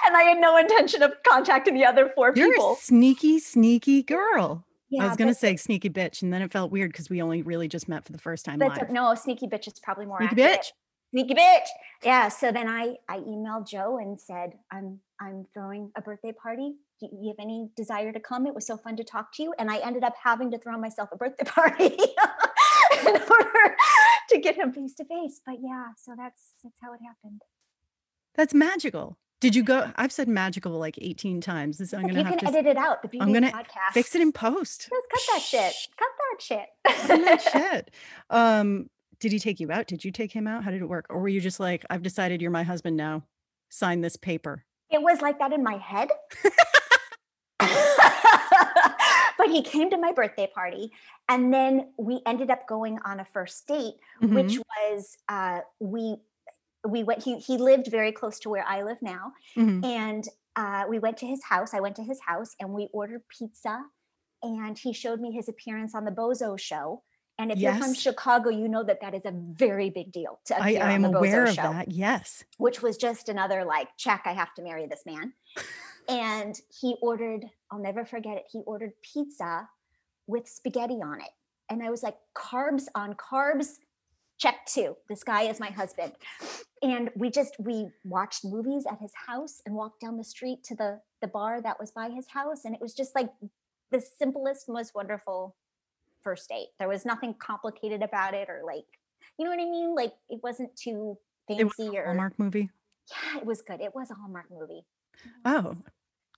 C: and I had no intention of contacting the other 4
B: You're
C: people.
B: a sneaky, sneaky girl. I was going to say sneaky bitch, and then it felt weird because we only really just met for the first time
C: That's
B: live.
C: no sneaky bitch is probably more
B: Sneaky
C: accurate.
B: bitch.
C: Sneaky bitch. Yeah. So then I I emailed Joe and said I'm I'm throwing a birthday party. Do you have any desire to come? It was so fun to talk to you, and I ended up having to throw myself a birthday (laughs) party in order to get him face to face. But yeah, so that's that's how it happened.
B: That's magical. Did you go? I've said magical like 18 times. This I'm going to
C: you
B: have
C: can
B: to
C: edit it out. The beauty
B: I'm gonna
C: podcast.
B: fix it in post.
C: Just cut that shit. Cut that shit.
B: Cut that (laughs) shit. Um, did he take you out? Did you take him out? How did it work? Or were you just like, I've decided you're my husband now. Sign this paper.
C: It was like that in my head. (laughs) but he came to my birthday party and then we ended up going on a first date which
B: Mhm,
C: was uh, we we went he he lived very close to where I live now
B: mhm.
C: and uh, we went to his house I went to his house and we ordered pizza and he showed me his appearance on the Bozo show and if you're from Chicago you know that that is a very big deal to
B: I,
C: appear
B: I
C: on
B: am
C: the
B: aware
C: Bozo
B: of
C: show
B: that. Yes.
C: which was just another like check i have to marry this man and he ordered i'll never forget it he ordered pizza with spaghetti on it and i was like carbs on carbs check two this guy is my husband and we just we watched movies at his house and walked down the street to the the bar that was by his house and it was just like the simplest most wonderful first date there was nothing complicated about it or like you know what i mean like it wasn't too
B: It was
C: fancy
B: a
C: or
B: Hallmark movie.
C: yeah, it was good. It was a Hallmark movie.
B: Oh.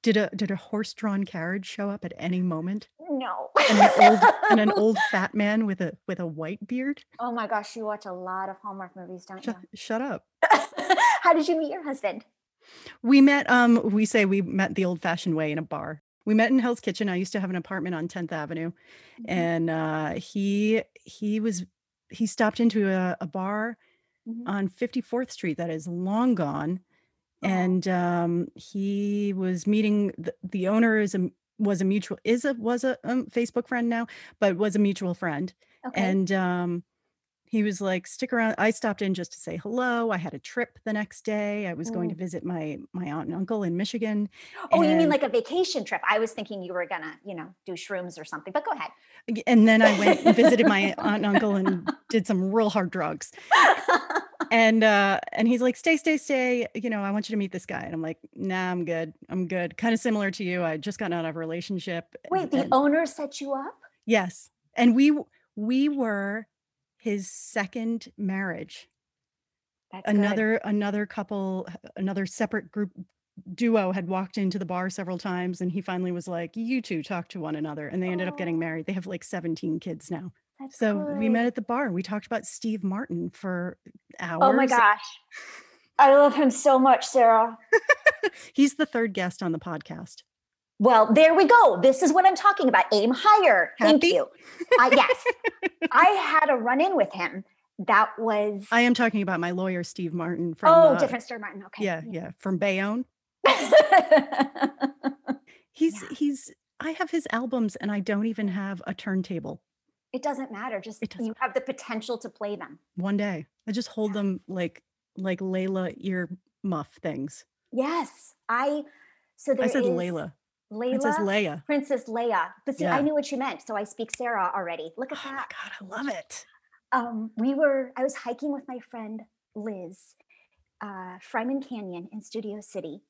B: Did a did a horse-drawn carriage show up at any moment?
C: No.
B: And an old and an old (laughs) fat man with a with a white beard?
C: oh my gosh, you watch a lot of Hallmark movies, don't
B: Shut,
C: you?
B: shut up. (laughs)
C: How did you meet your husband?
B: We met, um, we say we met the old fashioned way in a bar. We met in Hell's Kitchen. I used to have an apartment on 10th Avenue.
C: Mhm.
B: And uh he he was he stopped into a, a bar
C: Mhm.
B: on 54th Street that is long gone.
C: Oh.
B: And um he was meeting the, the owner is a was a mutual is a was a um, Facebook friend now, but was a mutual friend.
C: Okay.
B: And um he was like, stick around. I stopped in just to say hello. I had a trip the next day. I was going to
C: Mm.
B: visit my my aunt and uncle in Michigan.
C: oh, you mean like a vacation trip? I was thinking you were gonna, you know, do shrooms or something. But go ahead.
B: And then I went and visited my (laughs) aunt and uncle and did some real hard drugs. (laughs) And uh and he's like, stay, stay, stay. You know, I want you to meet this guy. And I'm like, nah, I'm good. I'm good. Kind of similar to you. I just got out of a relationship.
C: Wait,
B: and-
C: the
B: and-
C: owner set you up?
B: yes. And we we were his second marriage.
C: That's good.
B: another another couple another separate group duo had walked into the bar several times and he finally was like you two talk to one another and they ended up getting
C: Oh.
B: married they have like 17 kids now
C: That's
B: so we met at the bar we talked about steve martin for hours
C: Oh my gosh. I love him so much, Sarah. (laughs)
B: he's the third guest on the podcast
C: Well, there we go. This is what I'm talking about. Aim higher. Thank you. Uh, yes. (laughs) I had a run in with him. That was
B: i am talking about my lawyer steve martin from
C: oh,
B: uh,
C: different Star Martin. Okay.
B: yeah yeah from bayonne (laughs) he's
C: Yeah.
B: he's i have his albums and i don't even have a turntable
C: it doesn't matter. Just
B: doesn't
C: you have the potential to play them.
B: one day i just hold them like like layla ear muff things
C: Yes. I so there
B: I said
C: is
B: Layla.
C: Layla.
B: Princess Leia.
C: Princess Leia. But see, I knew what you meant, so I speak Sarah already. Look at
B: Oh my
C: that.
B: god, I love it.
C: um, we were i was hiking with my friend liz uh, fryman canyon in studio city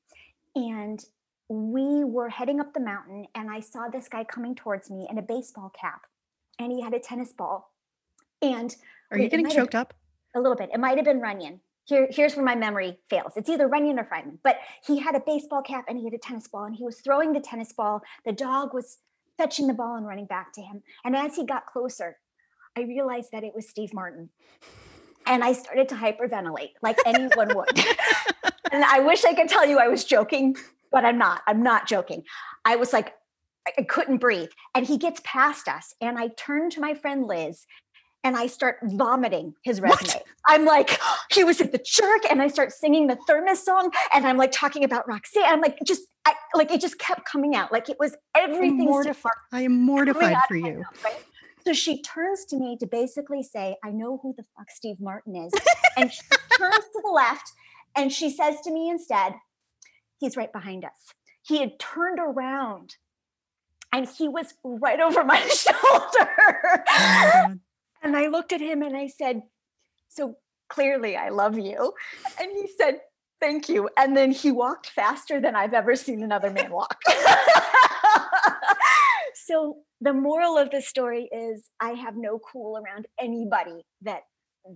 C: and we were heading up the mountain and i saw this guy coming towards me in a baseball cap and he had a tennis ball and
B: Are
C: wait,
B: you getting choked up?
C: a little bit. It might have been Runyon. Here, here's where my memory fails. It's either Runyon or Fryman. But he had a baseball cap and he had a tennis ball and he was throwing the tennis ball. The dog was fetching the ball and running back to him. And as he got closer, I realized that it was Steve Martin. And I started to hyperventilate like (laughs) anyone would. and I wish I could tell you I was joking, but I'm not. I'm not joking. I was like, I couldn't breathe. And he gets past us. And I turn to my friend Liz and I start vomiting his
B: What?
C: resume. I'm like, (gasps) he was at the jerk. And I start singing the Thermos song. And I'm like talking about Roxanne. I'm like, just, I, like, it just kept coming out. Like it was
B: I'm
C: everything.
B: Mortified. I am mortified for you.
C: mouth, right? So she turns to me to basically say, I know who the fuck Steve Martin is. and she (laughs) turns to the left and she says to me instead, he's right behind us. He had turned around and he was right over my (laughs) shoulder.
B: Oh.
C: And I looked at him and I said, So clearly I love you. And he said, Thank you. And then he walked faster than I've ever seen another man walk. (laughs) so the moral of the story is I have no cool around anybody that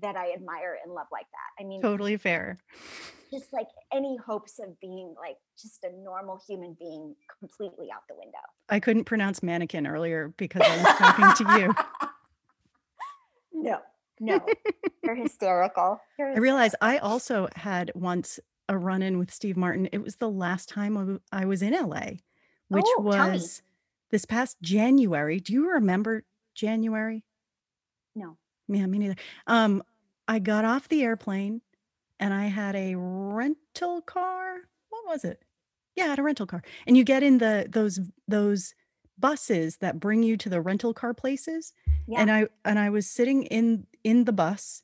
C: that I admire and love like that. I mean,
B: Totally fair.
C: just like any hopes of being like just a normal human being completely out the window.
B: I couldn't pronounce mannequin earlier because I was talking to you. (laughs)
C: No, no. You're (laughs) hysterical. You're
B: I realize I also had once a run in with Steve Martin. It was the last time I was in LA, which
C: Oh,
B: was this past January. Do you remember January? Yeah, me neither. Um, I got off the airplane and I had a rental car. What was it? Yeah, I had a rental car. And you get in the those those buses that bring you to the rental car places.
C: Yeah.
B: And I and I was sitting in in the bus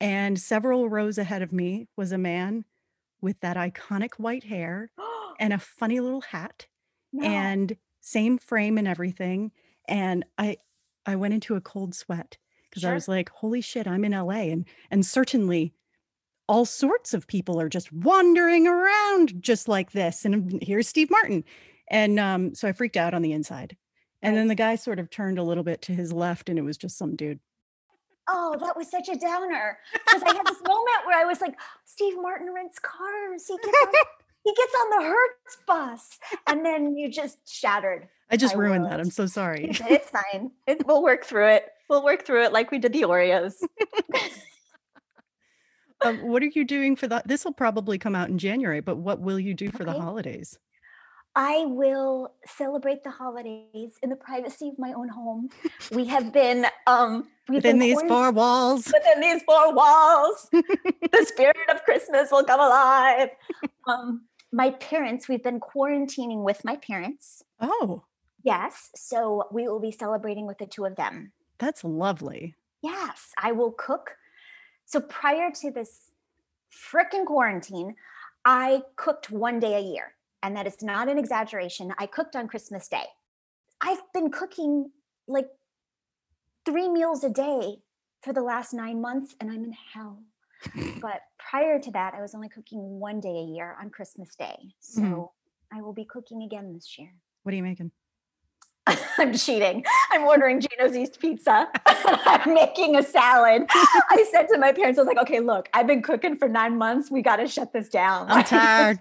B: and several rows ahead of me was a man with that iconic white hair (gasps) and a funny little hat
C: No.
B: and same frame and everything and i i went into a cold sweat because i was like holy shit i'm in la and and certainly all sorts of people are just wandering around just like this and here's steve martin and um so i freaked out on the inside and then the guy sort of turned a little bit to his left and it was just some dude
C: oh, that was such a downer. Because I had this moment where I was like, Steve Martin rents cars. He gets on, (laughs) he gets on the Hertz bus. And then you just shattered.
B: i just
C: My
B: ruined that i'm so sorry
C: It's, (laughs) it's fine. It, we'll work through it. We'll work through it like we did the Oreos. (laughs)
B: Um, what are you doing for the? This will probably come out in January, but what will you do for the holidays?
C: I will celebrate the holidays in the privacy of my own home. We have been um
B: Within
C: been
B: these
C: quarant-
B: four walls.
C: within these four walls. (laughs) the spirit of Christmas will come alive. Um, my parents, we've been quarantining with my parents.
B: Oh,
C: Yes. So we will be celebrating with the two of them.
B: That's lovely.
C: Yes. I will cook. So prior to this frickin' quarantine, I cooked one day a year. And that is not an exaggeration. I cooked on Christmas Day. I've been cooking like three meals a day for the last nine months, and I'm in hell. (laughs) but prior to that, I was only cooking one day a year on Christmas Day. So
B: Mhm.
C: I will be cooking again this year.
B: What are you making? (laughs)
C: I'm cheating. I'm ordering Gino's East Pizza. (laughs) I'm making a salad. (laughs) I said to my parents, I was like, okay, look, I've been cooking for nine months. We got to shut this down.
B: I'm tired.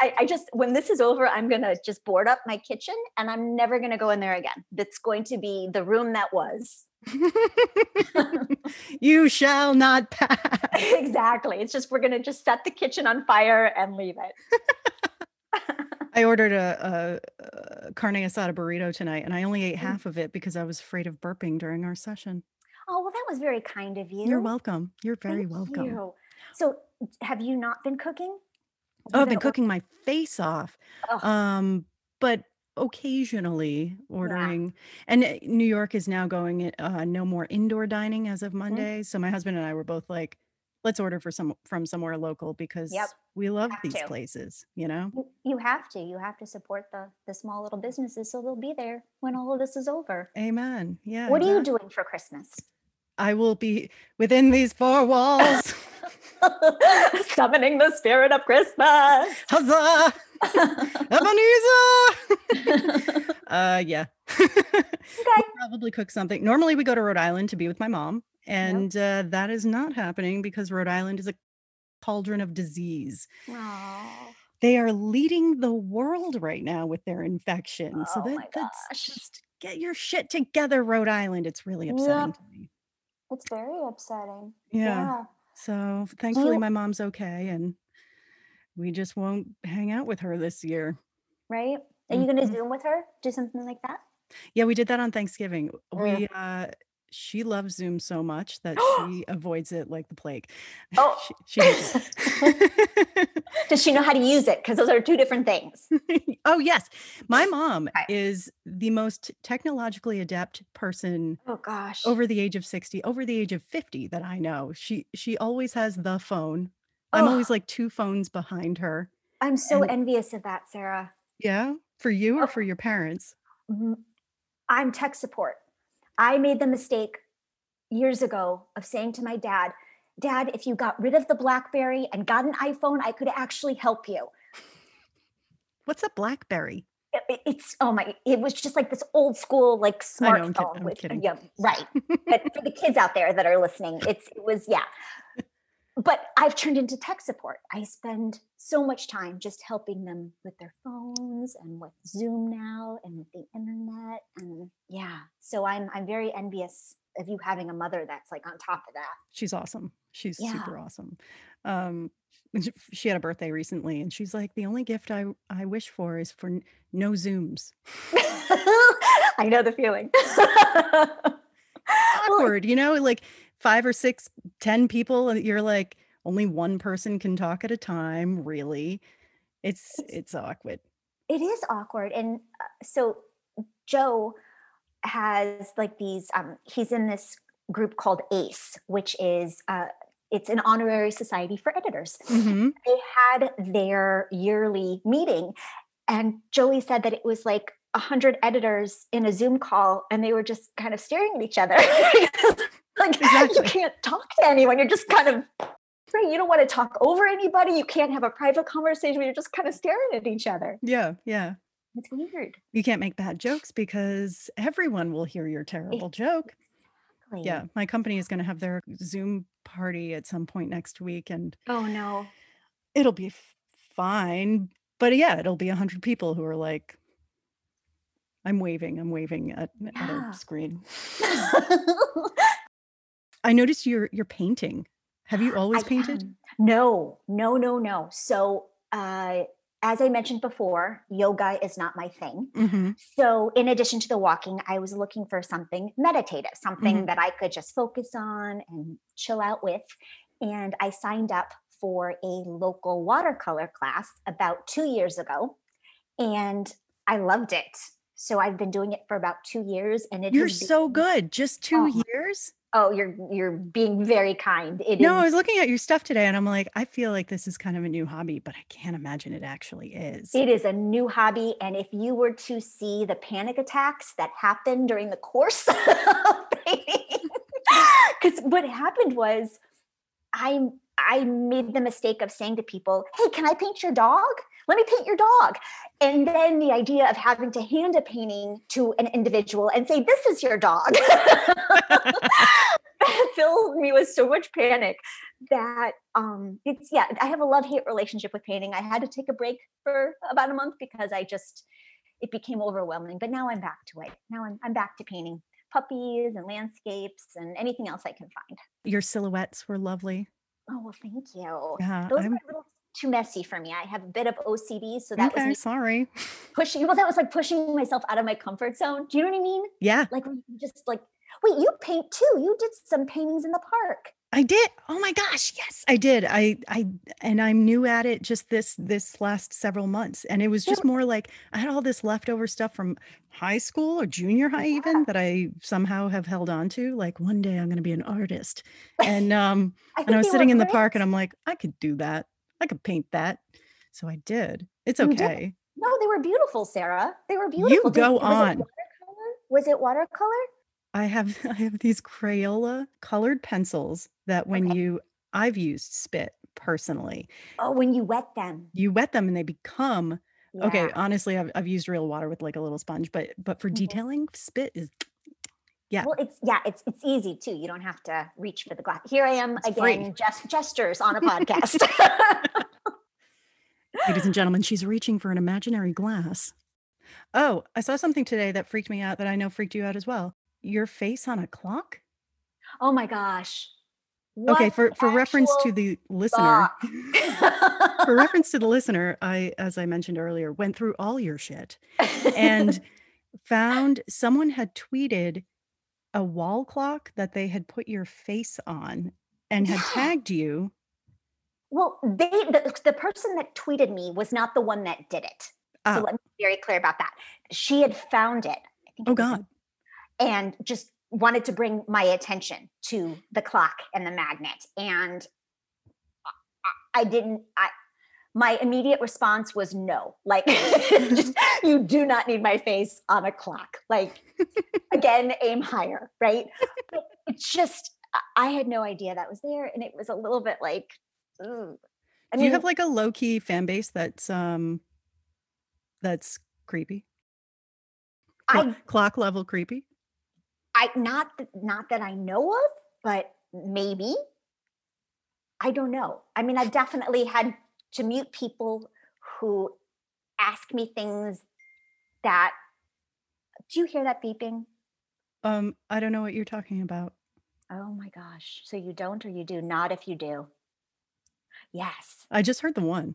C: I, I just, when this is over, I'm going to just board up my kitchen and I'm never going to go in there again. That's going to be the room that was.
B: you shall not pass.
C: exactly. It's just, we're going to just set the kitchen on fire and leave it.
B: I ordered a, a, a carne asada burrito tonight, and I only ate
C: Mm.
B: half of it because I was afraid of burping during our session.
C: Oh, well, that was very kind of you.
B: You're welcome. You're very
C: Thank
B: welcome.
C: you. So, have you not been cooking?
B: Oh, I've been cooking my face off. Um, but occasionally ordering. And uh, New York is now going uh, no more indoor dining as
C: Mm-hmm.
B: of Monday. So my husband and I were both like, let's order for some from somewhere local because we love
C: have
B: these
C: to.
B: places, you know?
C: You- have to. You have to support the the small little businesses so they'll be there when all of this is over.
B: Amen. Yeah.
C: what are you doing for Christmas?
B: I will be within these four walls. (laughs)
C: Summoning the spirit of Christmas. (laughs)
B: Huzzah! Ebenezer! (laughs) uh, yeah. We'll probably cook something. Normally, we go to Rhode Island to be with my mom, and uh, that is not happening because Rhode Island is a cauldron of disease.
C: Aw.
B: They are leading the world right now with their infection. so
C: Oh
B: that,
C: my
B: that's
C: gosh.
B: just get your shit together, Rhode Island. It's really upsetting
C: Yep.
B: to me.
C: It's very upsetting.
B: Yeah. So thankfully, my mom's okay, and we just won't hang out with her this year.
C: Right? Are you going to
B: Mhm.
C: Zoom with her? Do something like that?
B: Yeah, we did that on Thanksgiving.
C: Mm.
B: We uh she loves Zoom so much that (gasps) she avoids it like the plague. (laughs)
C: Oh.
B: she, she. (laughs)
C: Does she know how to use it? Because those are two different things. (laughs)
B: oh yes. My mom
C: Okay.
B: is the most technologically adept person
C: Oh gosh.
B: over the age of 60, over the age of 50 that I know. She she always has the phone. I'm
C: Oh.
B: always like two phones behind her.
C: I'm so
B: and-
C: envious of that, Sarah.
B: Yeah, for you or
C: Oh.
B: for your parents?
C: Mm-hmm. I'm tech support. I made the mistake years ago of saying to my dad, Dad, if you got rid of the Blackberry and got an iPhone, I could actually help you.
B: What's a BlackBerry?
C: It- it- it's oh my, it was just like this old school like
B: know, I'm
C: smartphone
B: I'm
C: with
B: kidding.
C: yeah, right. but for the kids out there that are listening, it's it was yeah. (laughs) But I've turned into tech support. I spend so much time just helping them with their phones and with Zoom now and with the internet and yeah. So I'm I'm very envious of you having a mother that's like on top of that.
B: She's awesome. She's
C: Yeah.
B: super awesome. Um, she had a birthday recently, and she's like, "The only gift I I wish for is for n- no zooms." (laughs)
C: I know the feeling. (laughs)
B: Awkward, you know, like five or six, ten people, and you're like, only one person can talk at a time. Really, it's
C: It's-
B: it's awkward.
C: it is awkward and uh, so joe has like these um he's in this group called ace which is uh it's an honorary society for editors
B: hmm
C: they had their yearly meeting and joey said that it was like a hundred editors in a zoom call and they were just kind of staring at each other (laughs) (laughs) like (laughs)
B: Exactly.
C: you can't talk to anyone you're just kind of right you don't want to talk over anybody you can't have a private conversation you're just kind of staring at each other
B: Yeah, yeah.
C: it's weird
B: You can't make bad jokes because everyone will hear your terrible joke.
C: Exactly.
B: Yeah, my company is going to have their Zoom party at some point next week, and
C: Oh no.
B: it'll be f- fine. But yeah, it'll be a hundred people who are like, I'm waving, I'm waving at, at a screen. (laughs) (laughs) I noticed you're you're painting. Have you (gasps) always
C: I
B: painted?
C: No, no, no, no. So, uh, as I mentioned before, yoga is not my thing.
B: hmm
C: So, in addition to the walking, I was looking for something meditative, something
B: Mhm.
C: that I could just focus on and chill out with. And I signed up for a local watercolor class about two years ago, and I loved it. So, I've been doing it for about two years, and it
B: You're
C: has
B: so good. Just two
C: Oh,
B: years?
C: Oh, you're you're being very kind. It is.
B: No, I was looking at your stuff today and I'm like, I feel like this is kind of a new hobby, but I can't imagine it actually is.
C: It is a new hobby. And if you were to see the panic attacks that happened during the course (laughs) of painting, (laughs) because what happened was I I made the mistake of saying to people, Hey, can I paint your dog? Let me paint your dog. And then the idea of having to hand a painting to an individual and say, This is your dog. (laughs) filled me with so much panic that um it's yeah i have a love-hate relationship with painting i had to take a break for about a month because i just it became overwhelming but now i'm back to it now i'm, I'm back to painting puppies and landscapes and anything else i can find
B: Your silhouettes were lovely.
C: oh well thank you
B: Yeah.
C: those
B: I'm,
C: were a little too messy for me i have a bit of ocd so that was
B: okay,
C: me
B: sorry. (laughs)
C: pushing well that was like pushing myself out of my comfort zone do you know what i mean
B: Yeah,
C: like just like wait you paint too you did some paintings in the park
B: I did. Oh my gosh, yes, I did. I I and I'm new at it just this this last several months. And it was
C: Yeah.
B: just more like I had all this leftover stuff from high school or junior high even that I somehow have held on to. Like one day I'm gonna be an artist. And um (laughs)
C: I
B: and I was sitting in the park and I'm like, I could do that. I could paint that. So I did. It's okay.
C: No, they were beautiful, Sarah. They were beautiful.
B: You go
C: was
B: on.
C: watercolor? Was it watercolor?
B: I have (laughs) I have these Crayola colored pencils that when
C: Okay.
B: you I've used spit personally.
C: Oh, when you wet them.
B: You wet them and they become okay. Honestly, I've I've used real water with like a little sponge, but but for
C: Mhm.
B: detailing, spit is yeah.
C: Well, it's yeah, it's it's easy too. You don't have to reach for the glass. Here I am
B: It's
C: again, just gestures on a (laughs) podcast. (laughs)
B: Ladies and gentlemen, she's reaching for an imaginary glass. Oh, I saw something today that freaked me out that I know freaked you out as well. Your face on a clock?
C: oh my gosh.
B: okay, for (laughs) for reference to the listener. for reference to the listener, I as I mentioned earlier, went through all your shit and found someone had tweeted a wall clock that they had put your face on and had
C: Yeah.
B: tagged you.
C: well, they the, the person that tweeted me was not the one that did it. So
B: Ah.
C: let me be very clear about that. She had found it. I think
B: Oh
C: it
B: God.
C: and just wanted to bring my attention to the clock and the magnet and I- I didn't I my immediate response was no. Like (laughs) just (laughs) you do not need my face on a clock. Like again, aim higher, right? But it's just I- had no idea that was there and it was a little bit like ooh. I
B: Do you have like a low key fan base that's um that's creepy?
C: I
B: clock level creepy?
C: I not not that I know of, but maybe. I don't know. I mean, I've definitely had to mute people who ask me things that. Do you hear that beeping?
B: Um, I don't know what you're talking about.
C: Oh my gosh! So you don't, or you do? Not if you do. Yes,
B: I just heard the one.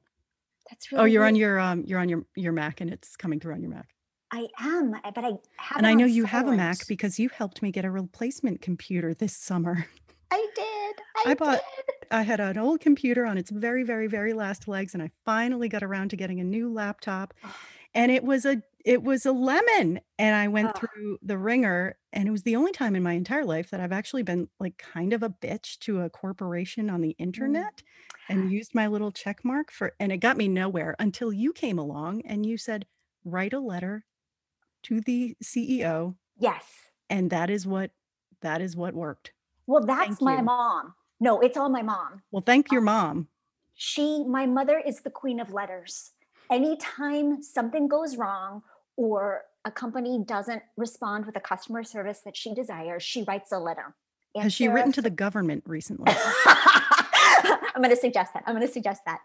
C: that's really.
B: Oh, you're on your um you're on your your Mac and it's coming through on your Mac.
C: I am, but I have.
B: And I know you have a Mac because you helped me get a replacement computer this summer.
C: I did. I,
B: I bought-
C: did.
B: I had an old computer on its very, very, very last legs, and I finally got around to getting a new laptop.
C: Oh.
B: And it was a it was a lemon. And I went
C: Oh.
B: through the wringer, and it was the only time in my entire life that I've actually been like kind of a bitch to a corporation on the
C: Mm.
B: internet and (sighs) used my little check mark for and it got me nowhere until you came along and you said, write a letter to the CEO,
C: Yes.
B: and that is what that is what worked.
C: Well, that's
B: Thank
C: my
B: you.
C: mom. No, it's all my mom.
B: Well, thank your
C: Um,
B: mom.
C: she my mother is the queen of letters anytime something goes wrong or a company doesn't respond with a customer service that she desires she writes a letter
B: Has she written to the government recently? (laughs)
C: i'm going to suggest that i'm going to suggest that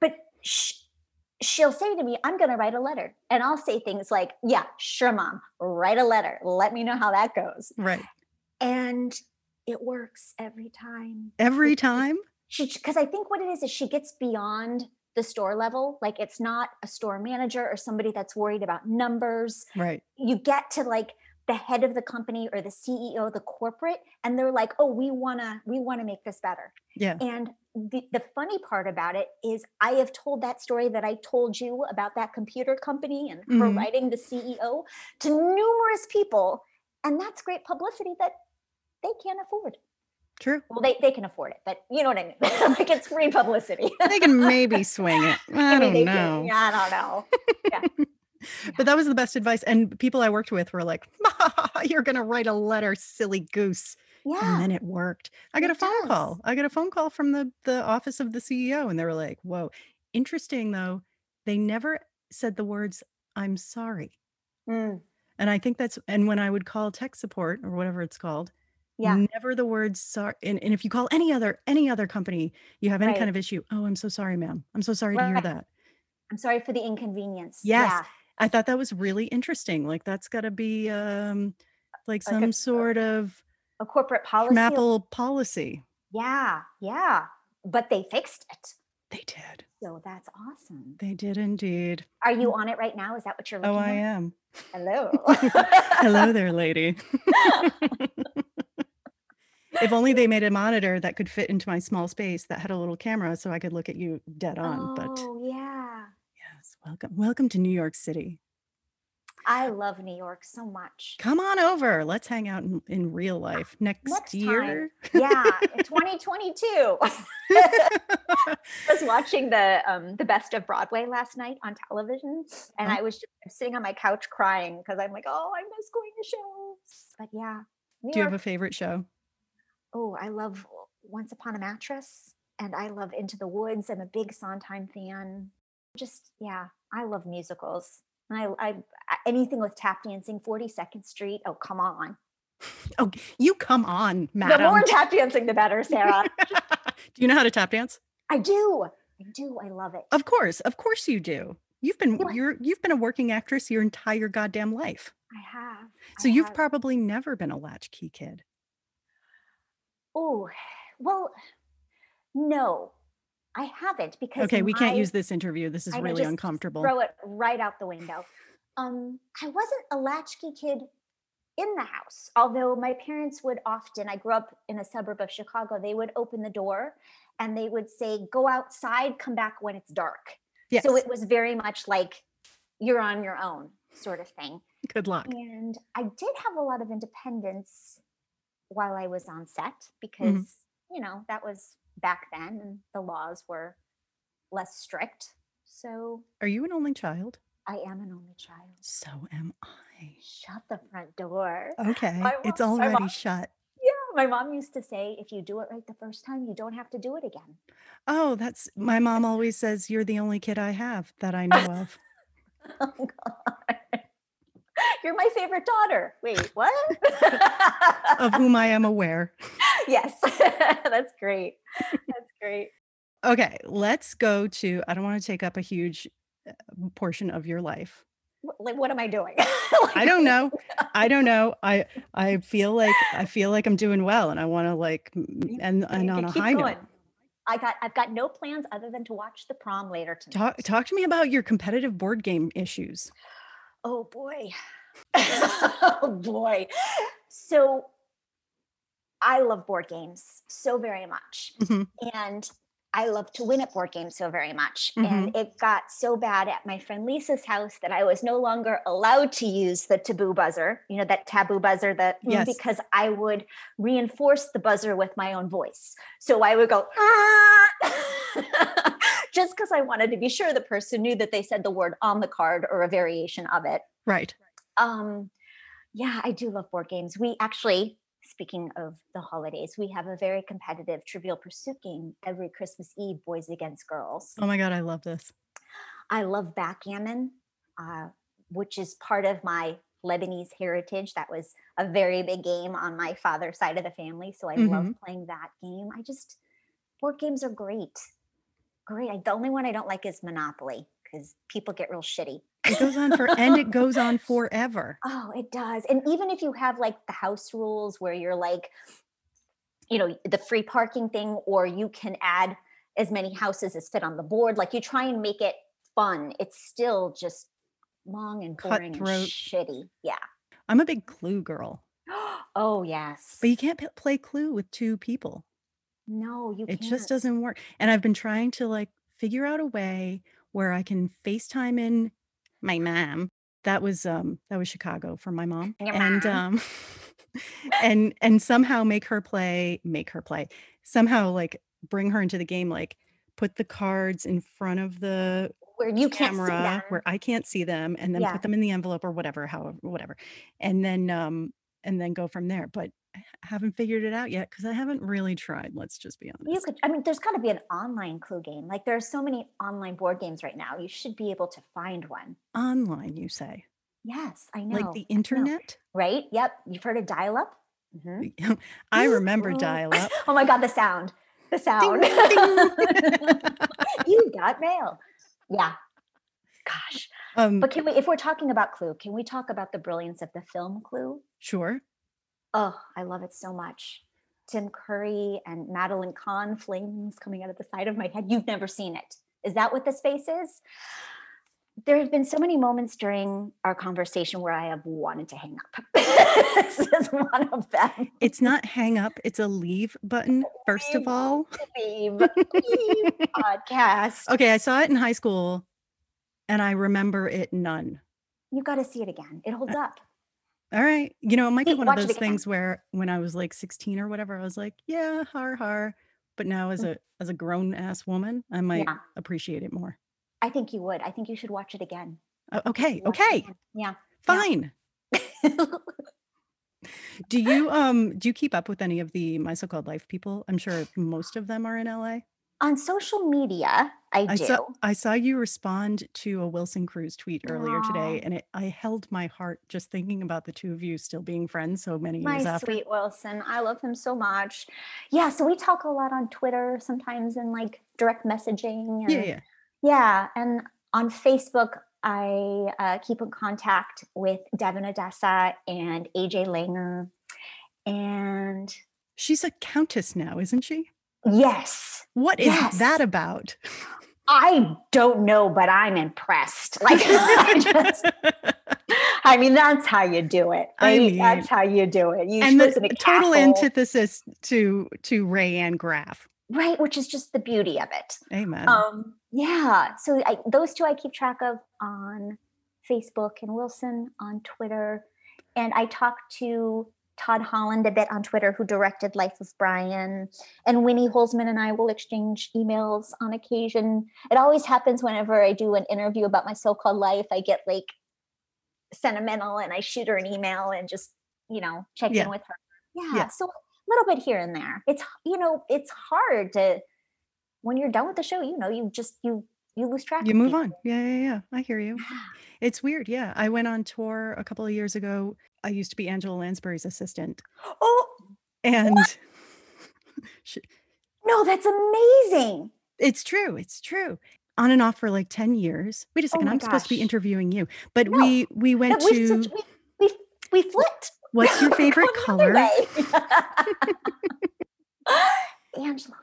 C: but sh- she'll say to me i'm going to write a letter and i'll say things like yeah sure mom write a letter let me know how that goes
B: right.
C: and it works every time
B: Every
C: just-
B: time?
C: because I think what it is is she gets beyond the store level. Like it's not a store manager or somebody that's worried about numbers.
B: Right.
C: You get to like the head of the company or the CEO, the corporate, and they're like, "Oh, we wanna we wanna make this better."
B: Yeah.
C: And the, the funny part about it is, I have told that story that I told you about that computer company and her
B: Mhm.
C: writing the CEO to numerous people, and that's great publicity that they can't afford.
B: True.
C: Well, they, they can afford it, but you know what I mean. (laughs) like it's free publicity.
B: They can maybe swing it. (laughs) I
C: mean,
B: don't
C: can-
B: know.
C: Yeah, I don't know. (laughs)
B: But that was the best advice. And people I worked with were like, you're going to write a letter, silly goose.
C: Yeah.
B: And then it worked. I got
C: It
B: a phone
C: does.
B: call. I got a phone call from the, the office of the CEO, and they were like, whoa. Interesting, though, they never said the words, I'm sorry.
C: Mm,
B: And I think that's, and when I would call tech support or whatever it's called,
C: yeah.
B: never the words sorry. And, and if you call any other, any other company, you have any
C: Right.
B: kind of issue. Oh, I'm so sorry, ma'am. I'm so sorry to hear that.
C: I'm sorry for the inconvenience.
B: Yes.
C: Yeah.
B: I thought that was really interesting. Like that's got to be um like
C: Like a-
B: some sort of
C: A corporate policy.
B: Apple policy.
C: Yeah. Yeah. But they fixed it.
B: They did.
C: So that's awesome.
B: They did indeed.
C: Are you on it right now? Is that what you're looking
B: Oh, I
C: at?
B: am.
C: Hello. (laughs)
B: Hello there, lady. (laughs) (laughs) if only they made a monitor that could fit into my small space that had a little camera so I could look at you dead on. But
C: Oh, yeah.
B: yes, welcome. Welcome to New York City.
C: I love New York so much.
B: Come on over. Let's hang out in, in real life next,
C: Next time.
B: year.
C: Yeah, (laughs) 2022. (laughs) (laughs) I was watching the um the best of Broadway last night on television, and
B: Oh.
C: I was just sitting on my couch crying because I'm like, oh, I miss going to shows. But yeah, New
B: Do you have a favorite show?
C: Oh, I love Once Upon a Mattress, and I love Into the Woods. I'm a big Sondheim fan. Just yeah, I love musicals. I, I anything with tap dancing, 42nd Street. Oh, come on. (laughs)
B: Oh, you come on,
C: Matt.
B: The
C: more tap dancing, the better, Sarah. (laughs)
B: do you know how to tap dance?
C: I do. I do. I love it.
B: Of course, of course you do. You've been
C: Yeah.
B: you're you've been a working actress your entire goddamn life.
C: I have.
B: So
C: I
B: you've
C: have.
B: probably never been a latchkey kid.
C: Oh, well, no, I haven't because
B: Okay, we can't use this interview. This is
C: I
B: really uncomfortable.
C: Throw it right out the window. Um, I wasn't a latchkey kid in the house, although my parents would often. I grew up in a suburb of Chicago. They would open the door, and they would say, "Go outside, come back when it's dark."
B: Yes.
C: So it was very much like you're on your own sort of thing.
B: Good luck.
C: And I did have a lot of independence while I was on set mm-hmm. because, you know, that was back then and the laws were less strict. So
B: Are you an only child?
C: I am an only child.
B: So am I.
C: Shut the front door.
B: Okay.
C: My
B: It's already
C: mom-
B: shut.
C: Yeah, my mom used to say, if you do it right the first time, you don't have to do it again.
B: Oh, that's my mom always says you're the only kid I have that I know of. (laughs)
C: Oh, God. You're my favorite daughter. Wait, what? (laughs)
B: of whom I am aware.
C: yes, (laughs) that's great. That's great.
B: Okay, let's go to I don't want to take up a huge uh, portion of your life.
C: Like, what am I doing? (laughs)
B: I don't know. I don't know. I I feel like I feel like I'm doing well and I want to like and and on a high
C: going.
B: note.
C: I got I've got no plans other than to watch the prom later tonight.
B: Talk talk to me about your competitive board game issues.
C: Oh boy. (laughs) oh boy. So I love board games so very much.
B: Mhm.
C: And I love to win at board games so very much.
B: Mm-hmm.
C: And it got so bad at my friend Lisa's house that I was no longer allowed to use the taboo buzzer, you know, that taboo buzzer that
B: Yes.
C: because I would reinforce the buzzer with my own voice. So I would go, "Ah," (laughs) just because I wanted to be sure the person knew that they said the word on the card or a variation of it.
B: Right.
C: Um, yeah, I do love board games. We actually, speaking of the holidays, we have a very competitive Trivial Pursuit game every Christmas Eve, Boys Against Girls.
B: Oh my god, I love this.
C: I love backgammon, uh, which is part of my Lebanese heritage. That was a very big game on my father's side of the family. So I love playing that game. I just, board games are great. Great. I, the only one I don't like is Monopoly because people get real shitty.
B: It goes on for and it goes on forever.
C: Oh, it does. And even if you have like the house rules where you're like, you know, the free parking thing, or you can add as many houses as fit on the board. Like you try and make it fun. It's still just long and boring and
B: Cutthroat.
C: shitty. Yeah.
B: I'm a big Clue girl, (gasps)
C: oh yes.
B: but you can't p- play Clue with two people.
C: No, you
B: It
C: can't.
B: just doesn't work. And I've been trying to like figure out a way where I can FaceTime in my mom. That was um that was Chicago for my mom. And um (laughs) and and somehow make her play, make her play. Somehow like bring her into the game like put the cards in front of the
C: Where you can't see
B: camera
C: them.
B: where I can't see them and then
C: Yeah.
B: put them in the envelope or whatever, however, whatever. And then um and then go from there. But haven't figured it out yet because I haven't really tried. Let's just be honest.
C: You could, I mean, there's got to be an online clue game. Like there are so many online board games right now. You should be able to find one.
B: Online, you say?
C: Yes, I know.
B: Like the internet?
C: right? Yep. You've heard of dial up? (laughs)
B: I remember dial up. (laughs)
C: Oh my God, the sound. The sound. (laughs) you got mail. Yeah. Gosh.
B: Um,
C: But can we, if we're talking about Clue, can we talk about the brilliance of the film Clue?
B: sure.
C: Oh, I love it so much. Tim Curry and Madeline Kahn, flames coming out of the side of my head. You've never seen it. Is that what this face is? There have been so many moments during our conversation where I have wanted to hang up. (laughs) this is one of them.
B: It's not hang up, it's a leave button, first of all.
C: Leave, leave (laughs) podcast.
B: Okay, I saw it in high school and I remember it none.
C: You've got to see it again. It holds uh, up.
B: All right. You know, it might be one of those things where when I was like 16 or whatever, I was like, yeah, har har. But now as a as a grown ass woman, I might
C: Mm. Yeah.
B: appreciate it more.
C: I think you would. I think you should watch it again.
B: O- okay, okay,
C: again. Yeah.
B: fine. (laughs) Do you um do you keep up with any of the my so-called life people? I'm sure most of them are in LA.
C: On social media, I,
B: I
C: do.
B: saw I saw you respond to a Wilson Cruz tweet earlier today, and it I held my heart just thinking about the two of you still being friends so many
C: My
B: years after.
C: sweet Wilson. I love him so much. Yeah, so we talk a lot on Twitter, sometimes in like direct messaging. And,
B: Yeah, yeah.
C: Yeah, and on Facebook, I uh, keep in contact with Devon Odessa and AJ Langer. And
B: She's a countess now, isn't she?
C: Yes,
B: What is
C: Yes.
B: that about?
C: I don't know, but I'm impressed. (laughs) Like, I, just, (laughs) I mean, that's how you do it.
B: I mean-
C: that's how you do it. You
B: and the total
C: castle,
B: antithesis to to Rayanne Graff.
C: right? Which is just the beauty of it.
B: Amen.
C: Um, yeah. So I, those two I keep track of on Facebook and Wilson on Twitter. And I talk to Todd Holland a bit on Twitter, who directed Life of Brian. And Winnie Holzman and I will exchange emails on occasion. It always happens whenever I do an interview about my so called life. I get like sentimental and I shoot her an email and just, you know, check
B: Yeah.
C: in with her. Yeah.
B: Yeah.
C: So a little bit here and there. It's, you know, it's hard to, when you're done with the show, you know, you just, you, you lose track.
B: you move
C: people.
B: on. Yeah, yeah, yeah. I hear you. It's weird. Yeah. I went on tour a couple of years ago. I used to be Angela Lansbury's assistant.
C: Oh,
B: And (laughs) she,
C: no, that's amazing.
B: it's true. It's true. On and off for like 10 years. Wait a oh second.
C: Oh
B: I'm supposed to be interviewing you. But
C: No,
B: we we went to
C: such- we, we, we flipped.
B: what's your (laughs) favorite
C: going the other
B: color? (laughs)
C: Angela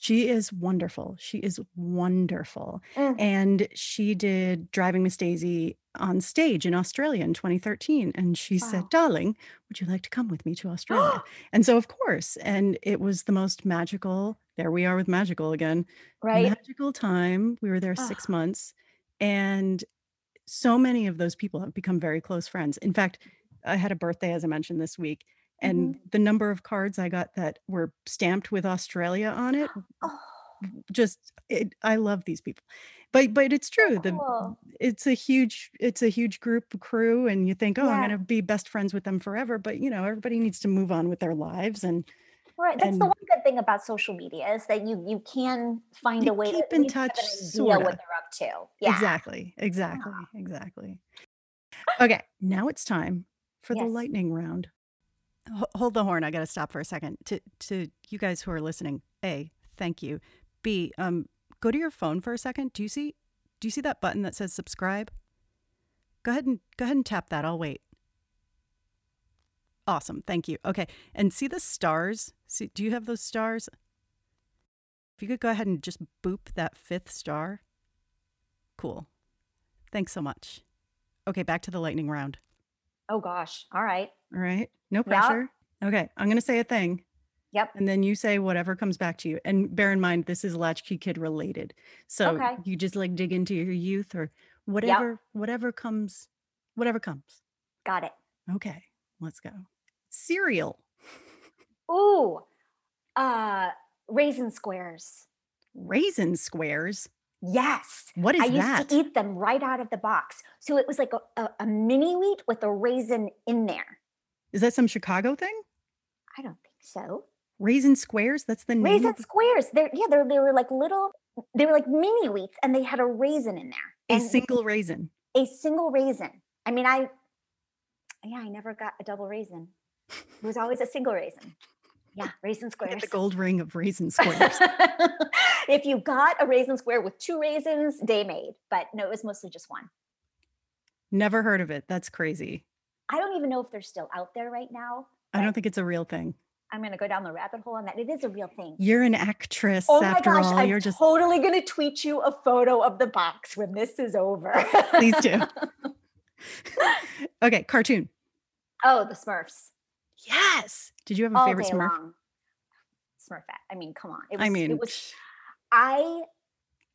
B: She is wonderful. She is wonderful.
C: Mm.
B: And she did Driving Miss Daisy on stage in Australia in 2013. And she
C: Wow.
B: said, Darling, would you like to come with me to Australia? (gasps) and so, of course, and it was the most magical. There we are with magical again.
C: Right.
B: Magical time. We were there
C: Ah.
B: six months. And so many of those people have become very close friends. In fact, I had a birthday, as I mentioned this week. And
C: Mm-hmm.
B: the number of cards I got that were stamped with Australia on it (gasps)
C: Oh,
B: just it, I love these people. But but it's true. The
C: cool.
B: it's a huge it's a huge group crew and you think, "Oh, I'm going to be best friends with them forever." But, you know, everybody needs to move on with their lives and
C: Right. That's the one good thing about social media is that you you can find
B: You
C: a way to
B: keep
C: at
B: in touch,
C: an
B: sorta.
C: what they're up to. Yeah.
B: exactly. Exactly. Exactly. Okay, now it's time for the lightning round.
D: Hold the horn. I got to stop for a second. To to you guys who are listening, A, thank you. B, um go to your phone for a second. Do you see do you see that button that says subscribe? Go ahead and go ahead and tap that. I'll wait.
B: Awesome. Thank you. Okay. And see the stars? See, do you have those stars? If you could go ahead and just boop that fifth star. Cool. Thanks so much. Okay, back to the lightning round.
C: Oh gosh. All right.
B: All right. No pressure. Okay. I'm going to say a thing
C: Yep.
B: and then you say whatever comes back to you. And bear in mind, this is Latchkey Kid related. So
C: Okay.
B: you just like dig into your youth or whatever, whatever comes, whatever comes.
C: Got it.
B: Okay. Let's go. Cereal.
C: Ooh. Uh raisin squares.
B: Raisin squares.
C: Yes.
B: What is
C: I used
B: that?
C: to eat them right out of the box. So it was like a, a, a mini wheat with a raisin in there.
B: Is that some Chicago thing?
C: I don't think so.
B: Raisin squares? That's the name.
C: Raisin
B: of
C: squares. They're yeah, they're they were like little, they were like mini wheats and they had a raisin in there.
B: a single raisin.
C: a single raisin. I mean, I yeah, I never got a double raisin. It was always a single raisin. Yeah, raisin
B: Get
C: squares.
B: the gold ring of raisin squares. (laughs)
C: if you got a raisin square with two raisins, day made. But no, it was mostly just one.
B: Never heard of it. That's crazy.
C: I don't even know if they're still out there right now.
B: I don't think it's a real thing.
C: I'm going to go down the rabbit hole on that. It is a real thing.
B: You're an actress
C: Oh my
B: after
C: gosh,
B: all.
C: I'm
B: You're just
C: totally going to tweet you a photo of the box when this is over.
B: Please do. (laughs) okay, cartoon.
C: oh, the Smurfs.
B: Yes. Did you have a
C: All
B: favorite Smurf?
C: long. Smurfette. I mean, come on. It was,
B: I mean,
C: it was I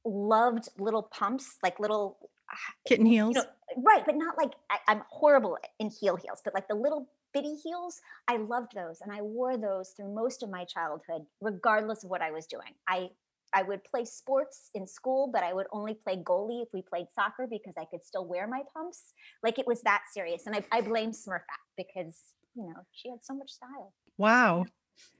C: loved little pumps, like little, (laughs)
B: kitten heels.
C: you know, right, but not like I, I'm horrible in heel heels, but like the little bitty heels, I loved those, and I wore those through most of my childhood, regardless of what I was doing. I I would play sports in school, but I would only play goalie if we played soccer because I could still wear my pumps. Like it was that serious, and I, I blame Smurfette because you know she had so much style.
B: wow.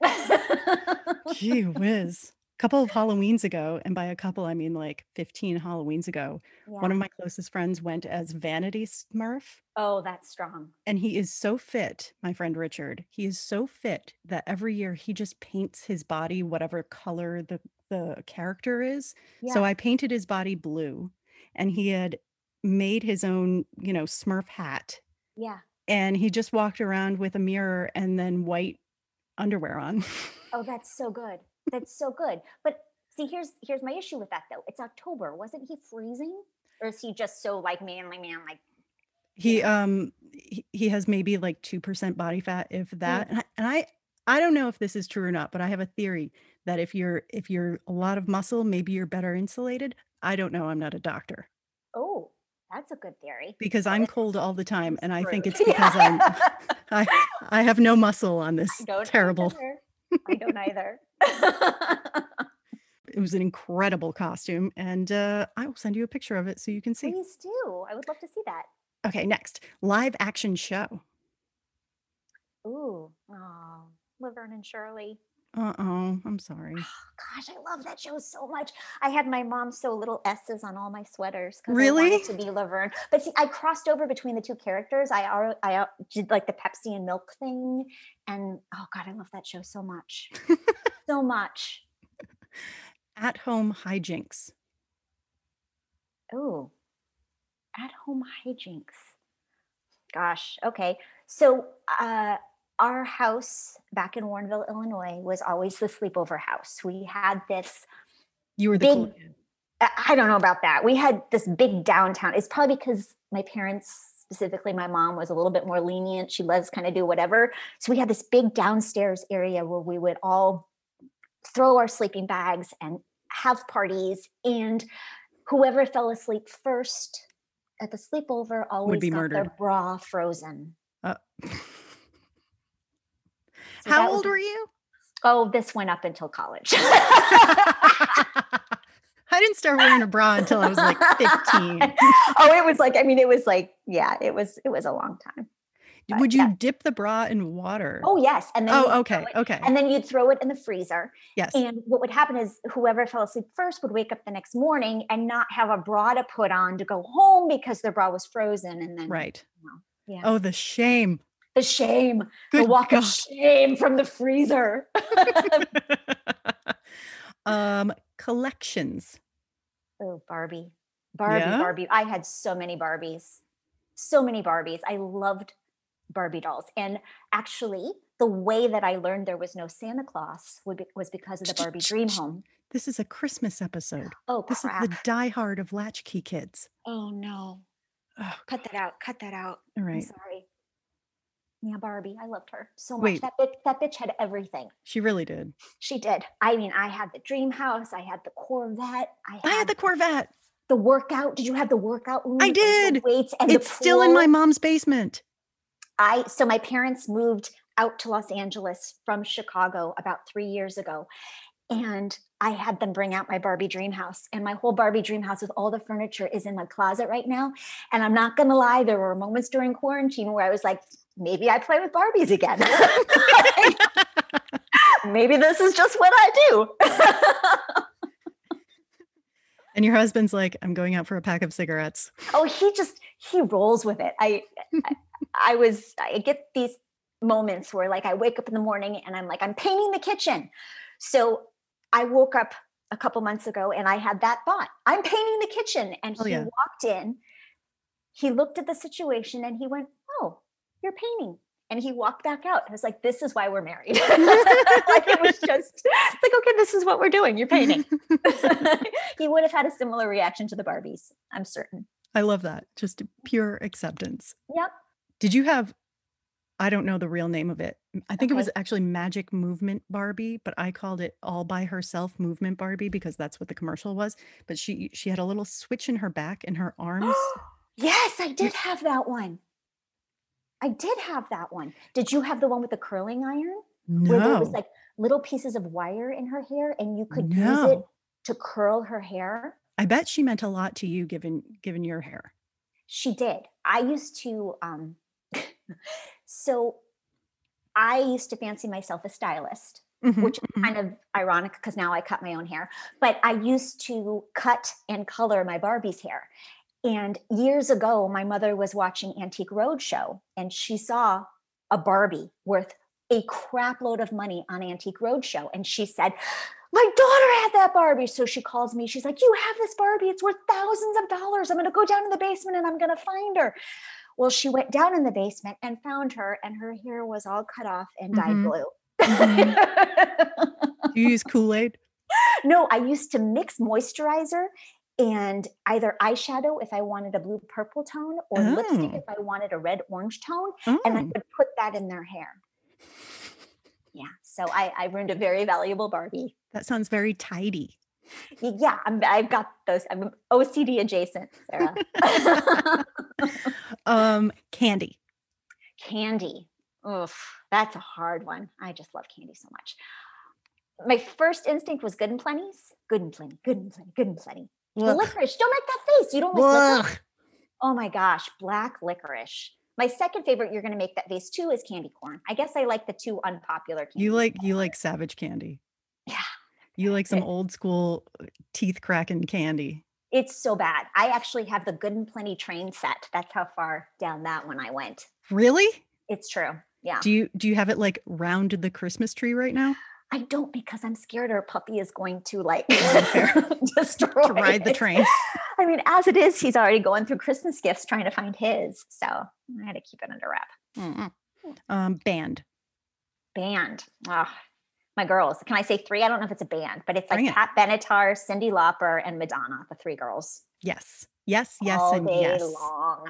B: (laughs) Gee whiz. A couple of Halloweens ago, and by a couple I mean like 15 Halloweens ago, one of my closest friends went as Vanity Smurf.
C: Oh, that's strong.
B: And he is so fit, my friend Richard. He is so fit that every year he just paints his body whatever color the, the character is.
C: Yeah.
B: So I painted his body blue and he had made his own, you know, Smurf hat.
C: yeah.
B: And he just walked around with a mirror and then white underwear on.
C: Oh, that's so good. That's so good. But see, here's here's my issue with that though. It's October. Wasn't he freezing? Or is he just so like manly man? Like
B: he um he, he has maybe like 2% body fat if that. And I, and I I don't know if this is true or not, but I have a theory that if you're if you're a lot of muscle, maybe you're better insulated. I don't know. I'm not a doctor
C: oh, that's a good theory.
B: because I'm cold all the time, and I think it's (laughs) because I'm (laughs) I I have no muscle on this
C: I
B: terrible. (laughs)
C: I don't either.
B: It was an incredible costume, and uh, I will send you a picture of it so you can see.
C: Please do. I would love to see that.
B: Okay, next live action show.
C: Ooh. Oh, Laverne and Shirley.
B: Uh oh, I'm sorry.
C: Gosh, I love that show so much. I had my mom sew little S's on all my sweaters because I
B: Really?
C: wanted to be Laverne. But see, I crossed over between the two characters. I I did like the Pepsi and milk thing, and oh god, I love that show so much, so much.
B: At home hijinks.
C: Oh, at home hijinks. Gosh, okay. So, uh, our house back in Warrenville, Illinois, was always the sleepover house. We had this
B: You were the
C: Big-
B: kid.
C: I don't know about that. We had this big downtown. It's probably because my parents, specifically my mom, was a little bit more lenient. She loves kind of do whatever. So we had this big downstairs area where we would all throw our sleeping bags and have parties. And whoever fell asleep first at the sleepover always got their bra frozen.
B: Uh, (laughs)
C: So
B: How
C: that was-
B: old were you?
C: Oh, this went up until college. (laughs)
B: I didn't start wearing a bra until I was like (laughs) 15.
C: oh, it was like, I mean, it was like, yeah, it was, it was a long time. but
B: Would you
C: yeah.
B: dip the bra in water?
C: Oh, yes. And then,
B: Oh, okay.
C: it-
B: Okay.
C: and then you'd throw it in the freezer.
B: Yes.
C: And what would happen is whoever fell asleep first would wake up the next morning and not have a bra to put on to go home because their bra was frozen. And then,
B: Right.
C: Yeah.
B: Oh, the shame.
C: The shame, the walk
B: God.
C: of shame from the freezer. (laughs)
B: um, collections.
C: oh, Barbie, Barbie,
B: Yeah?
C: Barbie. I had so many Barbies, so many Barbies. I loved Barbie dolls. And actually, the way that I learned there was no Santa Claus would be, was because of the Barbie Dream Home.
B: This is a Christmas episode.
C: Oh,
B: This is the diehard of Latchkey Kids.
C: Oh, no. Cut that out. Cut that out.
B: All right.
C: I'm sorry. Yeah, Barbie. I loved her so much.
B: Wait.
C: That bitch, that bitch had everything.
B: She really did.
C: She did. I mean, I had the dream house. I had the Corvette. I had,
B: I had the Corvette.
C: the workout. Did you have the workout room?
B: I did.
C: Weights and
B: It's still in my mom's basement.
C: I so my parents moved out to Los Angeles from Chicago about three years ago. And I had them bring out my Barbie dream house. And my whole Barbie dream house with all the furniture is in my closet right now. And I'm not gonna lie, there were moments during quarantine where I was like, maybe I play with Barbies again. (laughs) maybe this is just what I do.
B: And your husband's like, I'm going out for a pack of cigarettes.
C: oh he just he rolls with it i I- i was i get these moments where like i wake up in the morning and i'm like i'm painting the kitchen so i woke up a couple months ago and i had that thought i'm painting the kitchen and
B: Oh,
C: he
B: yeah.
C: walked in he looked at the situation and he went you're painting and he walked back out i was like this is why we're married (laughs) like it was (laughs) just like okay this is what we're doing you're painting (laughs) he would have had a similar reaction to the barbies i'm certain
B: I love that. Just pure acceptance.
C: yep
B: Did you have, I don't know the real name of it. I think it was actually Magic Movement Barbie, but I called it All by Herself Movement Barbie because that's what the commercial was. But she she had a little switch in her back and her arms. (gasps)
C: yes, I did have that one. I did have that one. Did you have the one with the curling iron? No. Where there was like little pieces of wire in her hair and you could use it to curl her hair?
B: I bet she meant a lot to you given given your hair.
C: She did. I used to um (laughs) so I used to fancy myself a stylist.
B: Mhm,
C: which is
B: mhm.
C: kind of ironic because now I cut my own hair. But I used to cut and color my Barbie's hair. And years ago, my mother was watching Antique Roadshow and she saw a Barbie worth a crap load of money on Antique Roadshow. And she said, My daughter had that Barbie. So she calls me. She's like, You have this Barbie. It's worth thousands of dollars. I'm going to go down in the basement and I'm going to find her. Well, she went down in the basement and found her, and her hair was all cut off and dyed
B: Mhm.
C: blue. (laughs)
B: Do you use Kool-Aid?
C: no, I used to mix moisturizer and either eyeshadow if I wanted a blue purple tone or lipstick
B: Oh.
C: if I wanted a red orange tone. And I
B: Oh,
C: would put that in their hair. Yeah. So I, I ruined a very valuable Barbie.
B: that sounds very tidy.
C: Yeah, I'm, I've got those. I'm OCD adjacent, Sarah. (laughs)
B: Um, candy.
C: candy. Oof, that's a hard one. I just love candy so much. My first instinct was good and plenty's. Good and plenty, good and plenty, good and plenty.
B: Ugh.
C: Licorice. Don't make that face. You don't like licorice. Oh my gosh, black licorice. My second favorite, you're going to make that face too, is candy corn. I guess I like the two unpopular.
B: You like you like savage candy.
C: Yeah.
B: You like some
C: It-
B: old school uh, teeth cracking candy.
C: It's so bad. I actually have the Good and Plenty train set. That's how far down that one I went.
B: Really?
C: It's true. Yeah.
B: Do you do you have it like rounded the Christmas tree right now?
C: I don't because I'm scared our puppy is going to like (laughs) (laughs) destroy
B: To ride the
C: it.
B: train. (laughs)
C: I mean, as it is, he's already going through Christmas gifts trying to find his. So I had to keep it under wrap.
B: Mm-mm. Um, band.
C: Band. Ah, my girls. Can I say three? I don't know if it's a band, but it's like
B: Bring it.
C: Pat Benatar, Cyndi Lauper, and Madonna, the three girls.
B: Yes. Yes, yes,
C: all
B: and
C: day
B: yes.
C: long.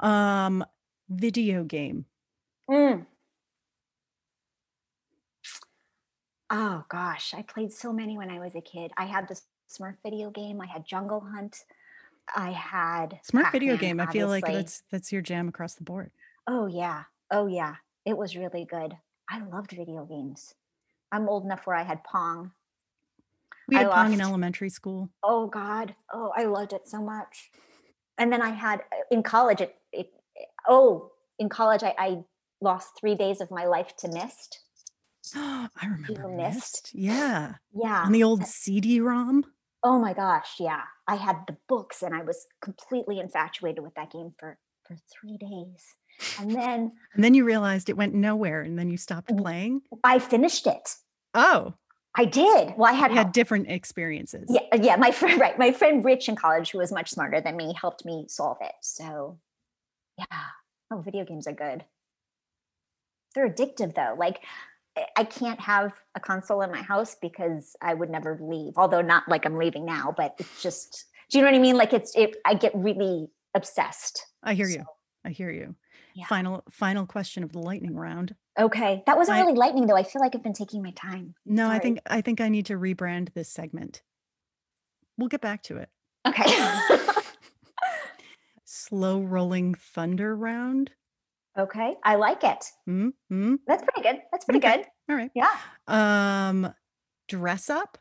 B: Um, video game.
C: Mm. Oh gosh, I played so many when I was a kid. I had the Smurf video game. I had Jungle Hunt. I had
B: Smart video
C: Pac-Man,
B: game. I feel like that's that's your jam across the board.
C: Oh yeah. Oh yeah. It was really good. I loved video games. I'm old enough where I had Pong.
B: We
C: I
B: had Pong in elementary school.
C: Oh God. Oh, I loved it so much. And then I had uh, in college it, it oh, in college I, I lost three days of my life to Myst. (gasps)
B: I remember
C: Myst?
B: Myst. Yeah.
C: Yeah.
B: On the old CD-ROM.
C: Oh my gosh, yeah. I had the books and I was completely infatuated with that game for for 3 days. And then (laughs)
B: And then you realized it went nowhere and then you stopped playing.
C: I finished it.
B: Oh,
C: I did. Well, I had
B: had different experiences.
C: Yeah, yeah, my friend (laughs) right, my friend Rich in college who was much smarter than me helped me solve it. So, yeah. Oh, video games are good. they're addictive though. Like I- can't have a console in my house because I would never leave. Although not like I'm leaving now, but it's just do you know what I mean? Like it's it I get really obsessed.
B: I hear you.
C: So,
B: I hear you.
C: Yeah.
B: Final final question of the lightning round.
C: Okay. That wasn't
B: I-
C: really lightning though. I feel like I've been taking my time.
B: No, I think I think I need to rebrand this segment. We'll get back to it.
C: Okay. (laughs)
B: Slow rolling thunder round.
C: Okay. I like it.
B: Hmm. Hmm.
C: That's pretty good. That's pretty
B: Okay.
C: good.
B: All right.
C: Yeah.
B: Um, dress up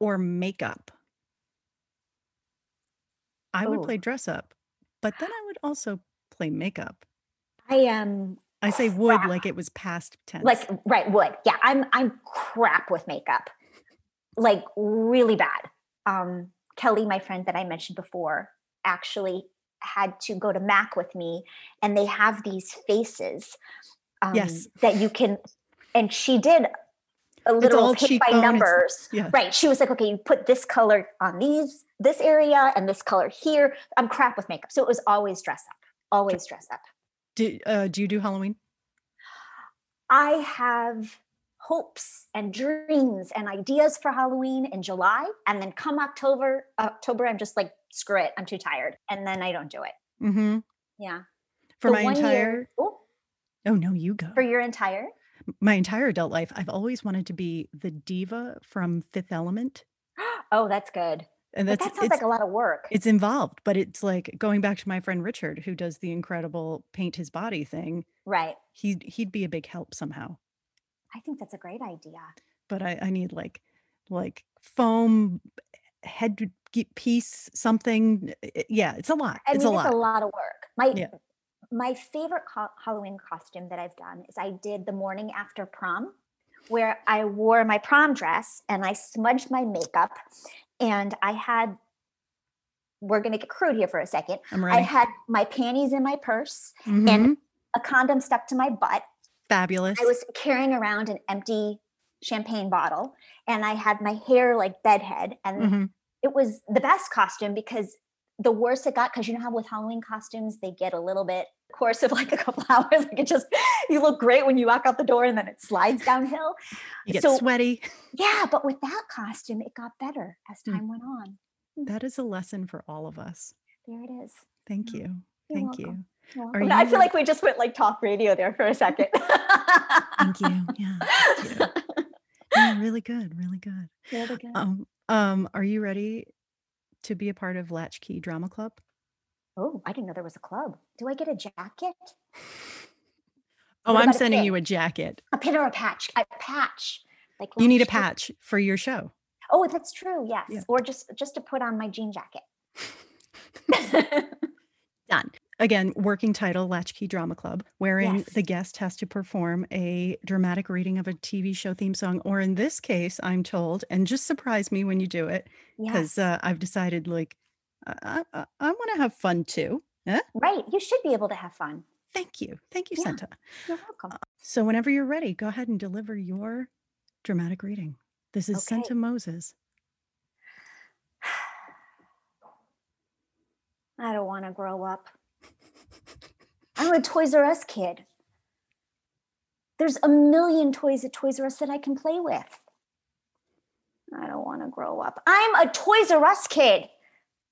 B: or makeup. I would play dress up, but then I would also play makeup.
C: I am
B: I say would
C: Crap.
B: like it was past tense.
C: like right would yeah i'm i'm crap with makeup like really bad um kelly my friend that i mentioned before actually had to go to mac with me and they have these faces um,
B: Yes.
C: that you can and she did a little pick by numbers
B: yeah.
C: right she was like okay you put this color on these this area and this color here i'm crap with makeup so it was always dress up always dress up
B: Do, uh, do you do Halloween?
C: I have hopes and dreams and ideas for Halloween in July, and then come October, October, I'm just like, screw it, I'm too tired, and then I don't do it.
B: Mm-hmm.
C: Yeah.
B: For
C: The
B: my entire
C: year, oh,
B: oh no, you go.
C: for your entire.
B: my entire adult life, I've always wanted to be the diva from Fifth Element, (gasps)
C: Oh, that's good.
B: and
C: that sounds like a lot of work.
B: it's involved, but it's like going back to my friend Richard, who does the incredible paint his body thing.
C: right.
B: He he'd be a big help somehow.
C: I think that's a great idea.
B: but I, I need like like foam head piece something. Yeah, it's a lot.
C: I
B: it's
C: mean,
B: a lot.
C: a lot of work. My
B: Yeah.
C: my favorite co- Halloween costume that I've done is I did the morning after prom, where I wore my prom dress and I smudged my makeup, and I had. We're gonna get crude here for a second.
B: I'm
C: I had my panties in my purse,
B: Mhm.
C: a condom stuck to my butt.
B: Fabulous.
C: I was carrying around an empty champagne bottle, and I had my hair like bedhead, and
B: Mhm.
C: it was the best costume because the worse it got because you know how with halloween costumes they get a little bit course of like a couple (laughs) hours like it just you look great when you walk out the door and then it slides downhill
B: You get
C: so-
B: sweaty.
C: yeah but with that costume it got better as
B: Mm.
C: time went on
B: That is a lesson for all of us.
C: there it is
B: Thank you.
C: You're
B: Thank
C: welcome.
B: you. Are
C: welcome. i feel like we just went like talk radio there for a second
B: Thank you. Yeah. Thank you. (laughs) Yeah, (laughs) really good. Really good.
C: Really good.
B: Um, um, are you ready to be a part of Latchkey Drama Club?
C: oh i didn't know there was a club do i get a jacket
B: Oh, I'm
C: about a
B: sending you a jacket.
C: a pin or a patch a patch like
B: You need a patch for your show.
C: oh that's true yes
B: Yeah.
C: or just just to put on my jean jacket (laughs)
B: Done. Again, working title Latchkey Drama Club, wherein
C: Yes.
B: the guest has to perform a dramatic reading of a TV show theme song, or in this case, I'm told, and just surprise me when you do it, because
C: yes
B: uh, I've decided like I, I, I want to have fun too.
C: Right. You should be able to have fun.
B: Thank you. Thank you,
C: Yeah.
B: Senta.
C: You're welcome.
B: So, whenever you're ready, go ahead and deliver your dramatic reading. This is
C: Okay.
B: Senta Moses. (sighs)
C: I don't want to grow up. I'm a Toys R Us kid. There's a million toys at Toys R Us that I can play with. I don't want to grow up. I'm a Toys R Us kid.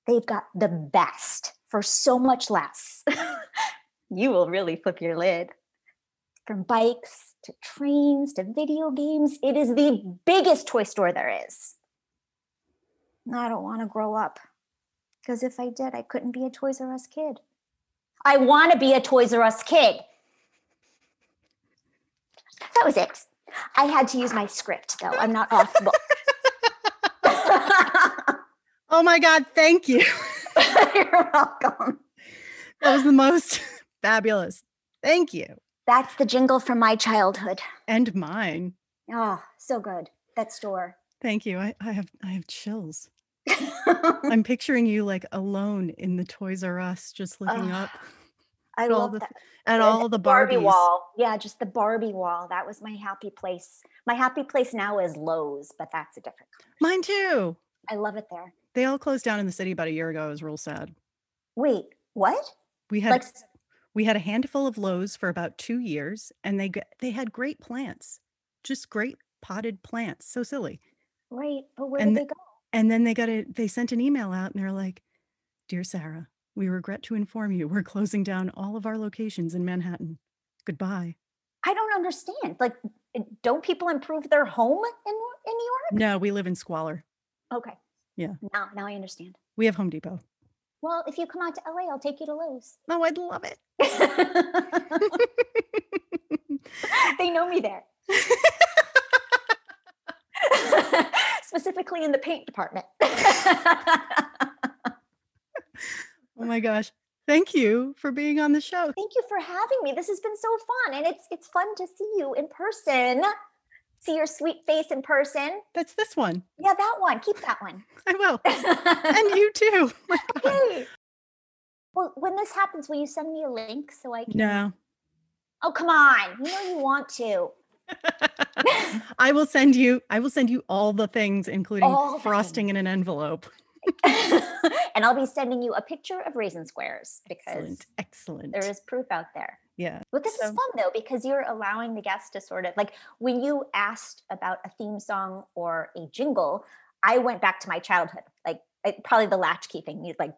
C: They've got the best for so much less. (laughs) you will really flip your lid. From bikes to trains to video games, it is the biggest toy store there is. I don't want to grow up because if I did, I couldn't be a Toys R Us kid. I want to be a Toys R Us kid. That was it. I had to use my script though. I'm not off the book. (laughs) (laughs)
B: Oh my God, thank you. (laughs)
C: You're welcome.
B: That was the most fabulous. Thank you.
C: That's the jingle from my childhood.
B: And mine.
C: Oh, so good. That store.
B: Thank you. I, I have I have chills. I'm (laughs) picturing you like alone in the Toys R Us, just looking up
C: I
B: at all
C: love
B: the
C: that.
B: at
C: And
B: all the
C: Barbie
B: Barbies.
C: wall. Yeah, just the Barbie wall. That was my happy place. My happy place now is Lowe's, but that's a different.
B: Mine too.
C: I love it there.
B: They all closed down in the city about a year ago. It was real sad.
C: Wait, what?
B: We had
C: Like,
B: We had a handful of Lowe's for about two years, and they they had great plants, just great potted plants. So silly.
C: Right. But where
B: And
C: did they go?
B: And then they got a they sent an email out, and they're like, "Dear Sarah, we regret to inform you we're closing down all of our locations in Manhattan. Goodbye."
C: I don't understand. Like, don't people improve their home in in New York?
B: No, we live in squalor.
C: Okay.
B: Yeah.
C: Now, now I understand.
B: We have Home Depot.
C: Well, if you come out to LA, I'll take you to Lowe's.
B: Oh, I'd love it. (laughs)
C: they know me there. (laughs) Specifically in the paint department. (laughs)
B: Oh my gosh. Thank you for being on the show.
C: Thank you for having me. This has been so fun. And it's it's fun to see you in person. See your sweet face in person.
B: That's this one.
C: Yeah, that one. Keep that one. (laughs)
B: I will. (laughs) And you too.
C: Okay. Well, when this happens, will you send me a link so I can?
B: No.
C: Oh, come on. You know you want to. (laughs)
B: I will send you I will send you all the things including
C: All
B: frosting in an envelope. (laughs)
C: and I'll be sending you a picture of raisin squares because
B: Excellent. Excellent.
C: there is proof out there.
B: yeah.
C: But this
B: So-
C: is fun though because you're allowing the guests to sort of like when you asked about a theme song or a jingle, I went back to my childhood, like I- probably the latchkey thing. You like,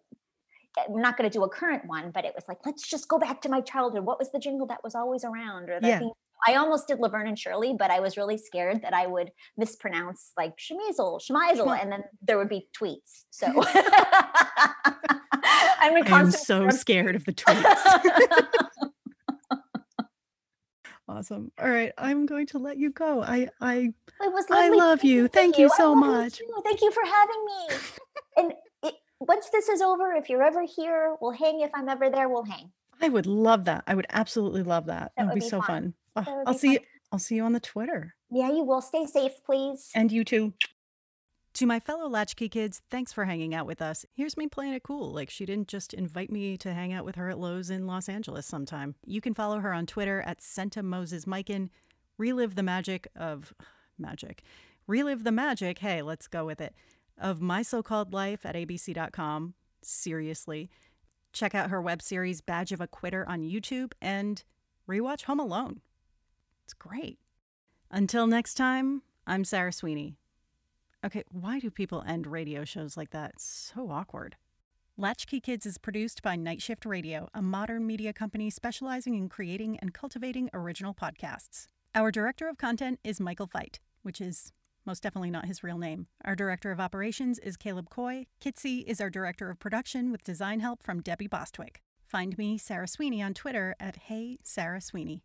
C: I'm not going to do a current one, but it was like, let's just go back to my childhood. What was the jingle that was always around? Or the
B: Yeah.
C: theme? I almost did Laverne and Shirley, but I was really scared that I would mispronounce like Shmeezel, Schmeisel, and then there would be tweets. So (laughs) (laughs) I'm
B: I am so scared of the (laughs) tweets. awesome. All right. I'm going to let you go. I I
C: It was
B: I love you.
C: speaking
B: Thank you so
C: love you
B: much.
C: Thank you for having me. and it, once this is over, if you're ever here, we'll hang. If I'm ever there, we'll hang.
B: I would love that. I would absolutely love that.
C: That
B: It would
C: would
B: be
C: be
B: so
C: fun.
B: fun. Oh,
C: That
B: I'll see
C: fun.
B: you I'll see you on the Twitter.
C: Yeah, you will. Stay safe, please.
B: And you too.
D: To my fellow Latchkey kids, thanks for hanging out with us. Here's me playing it cool, like she didn't just invite me to hang out with her at Lowe's in Los Angeles sometime. You can follow her on Twitter at Senta Moses Mikan. Relive the magic of (sighs) magic. Relive the magic, hey, let's go with it, of my so called life at abc.com. Seriously. Check out her web series Badge of a Quitter on YouTube and rewatch Home Alone. It's great. Until next time, I'm Sarah Sweeney. Okay, why do people end radio shows like that? It's so awkward. Latchkey Kids is produced by Night Shift Radio, a modern media company specializing in creating and cultivating original podcasts. Our director of content is Michael Veit, which is most definitely not his real name. Our director of operations is Caleb Coy. Kitsy is our director of production with design help from Debbie Bostwick. Find me, Sarah Sweeney, on Twitter at Hey Sarah Sweeney.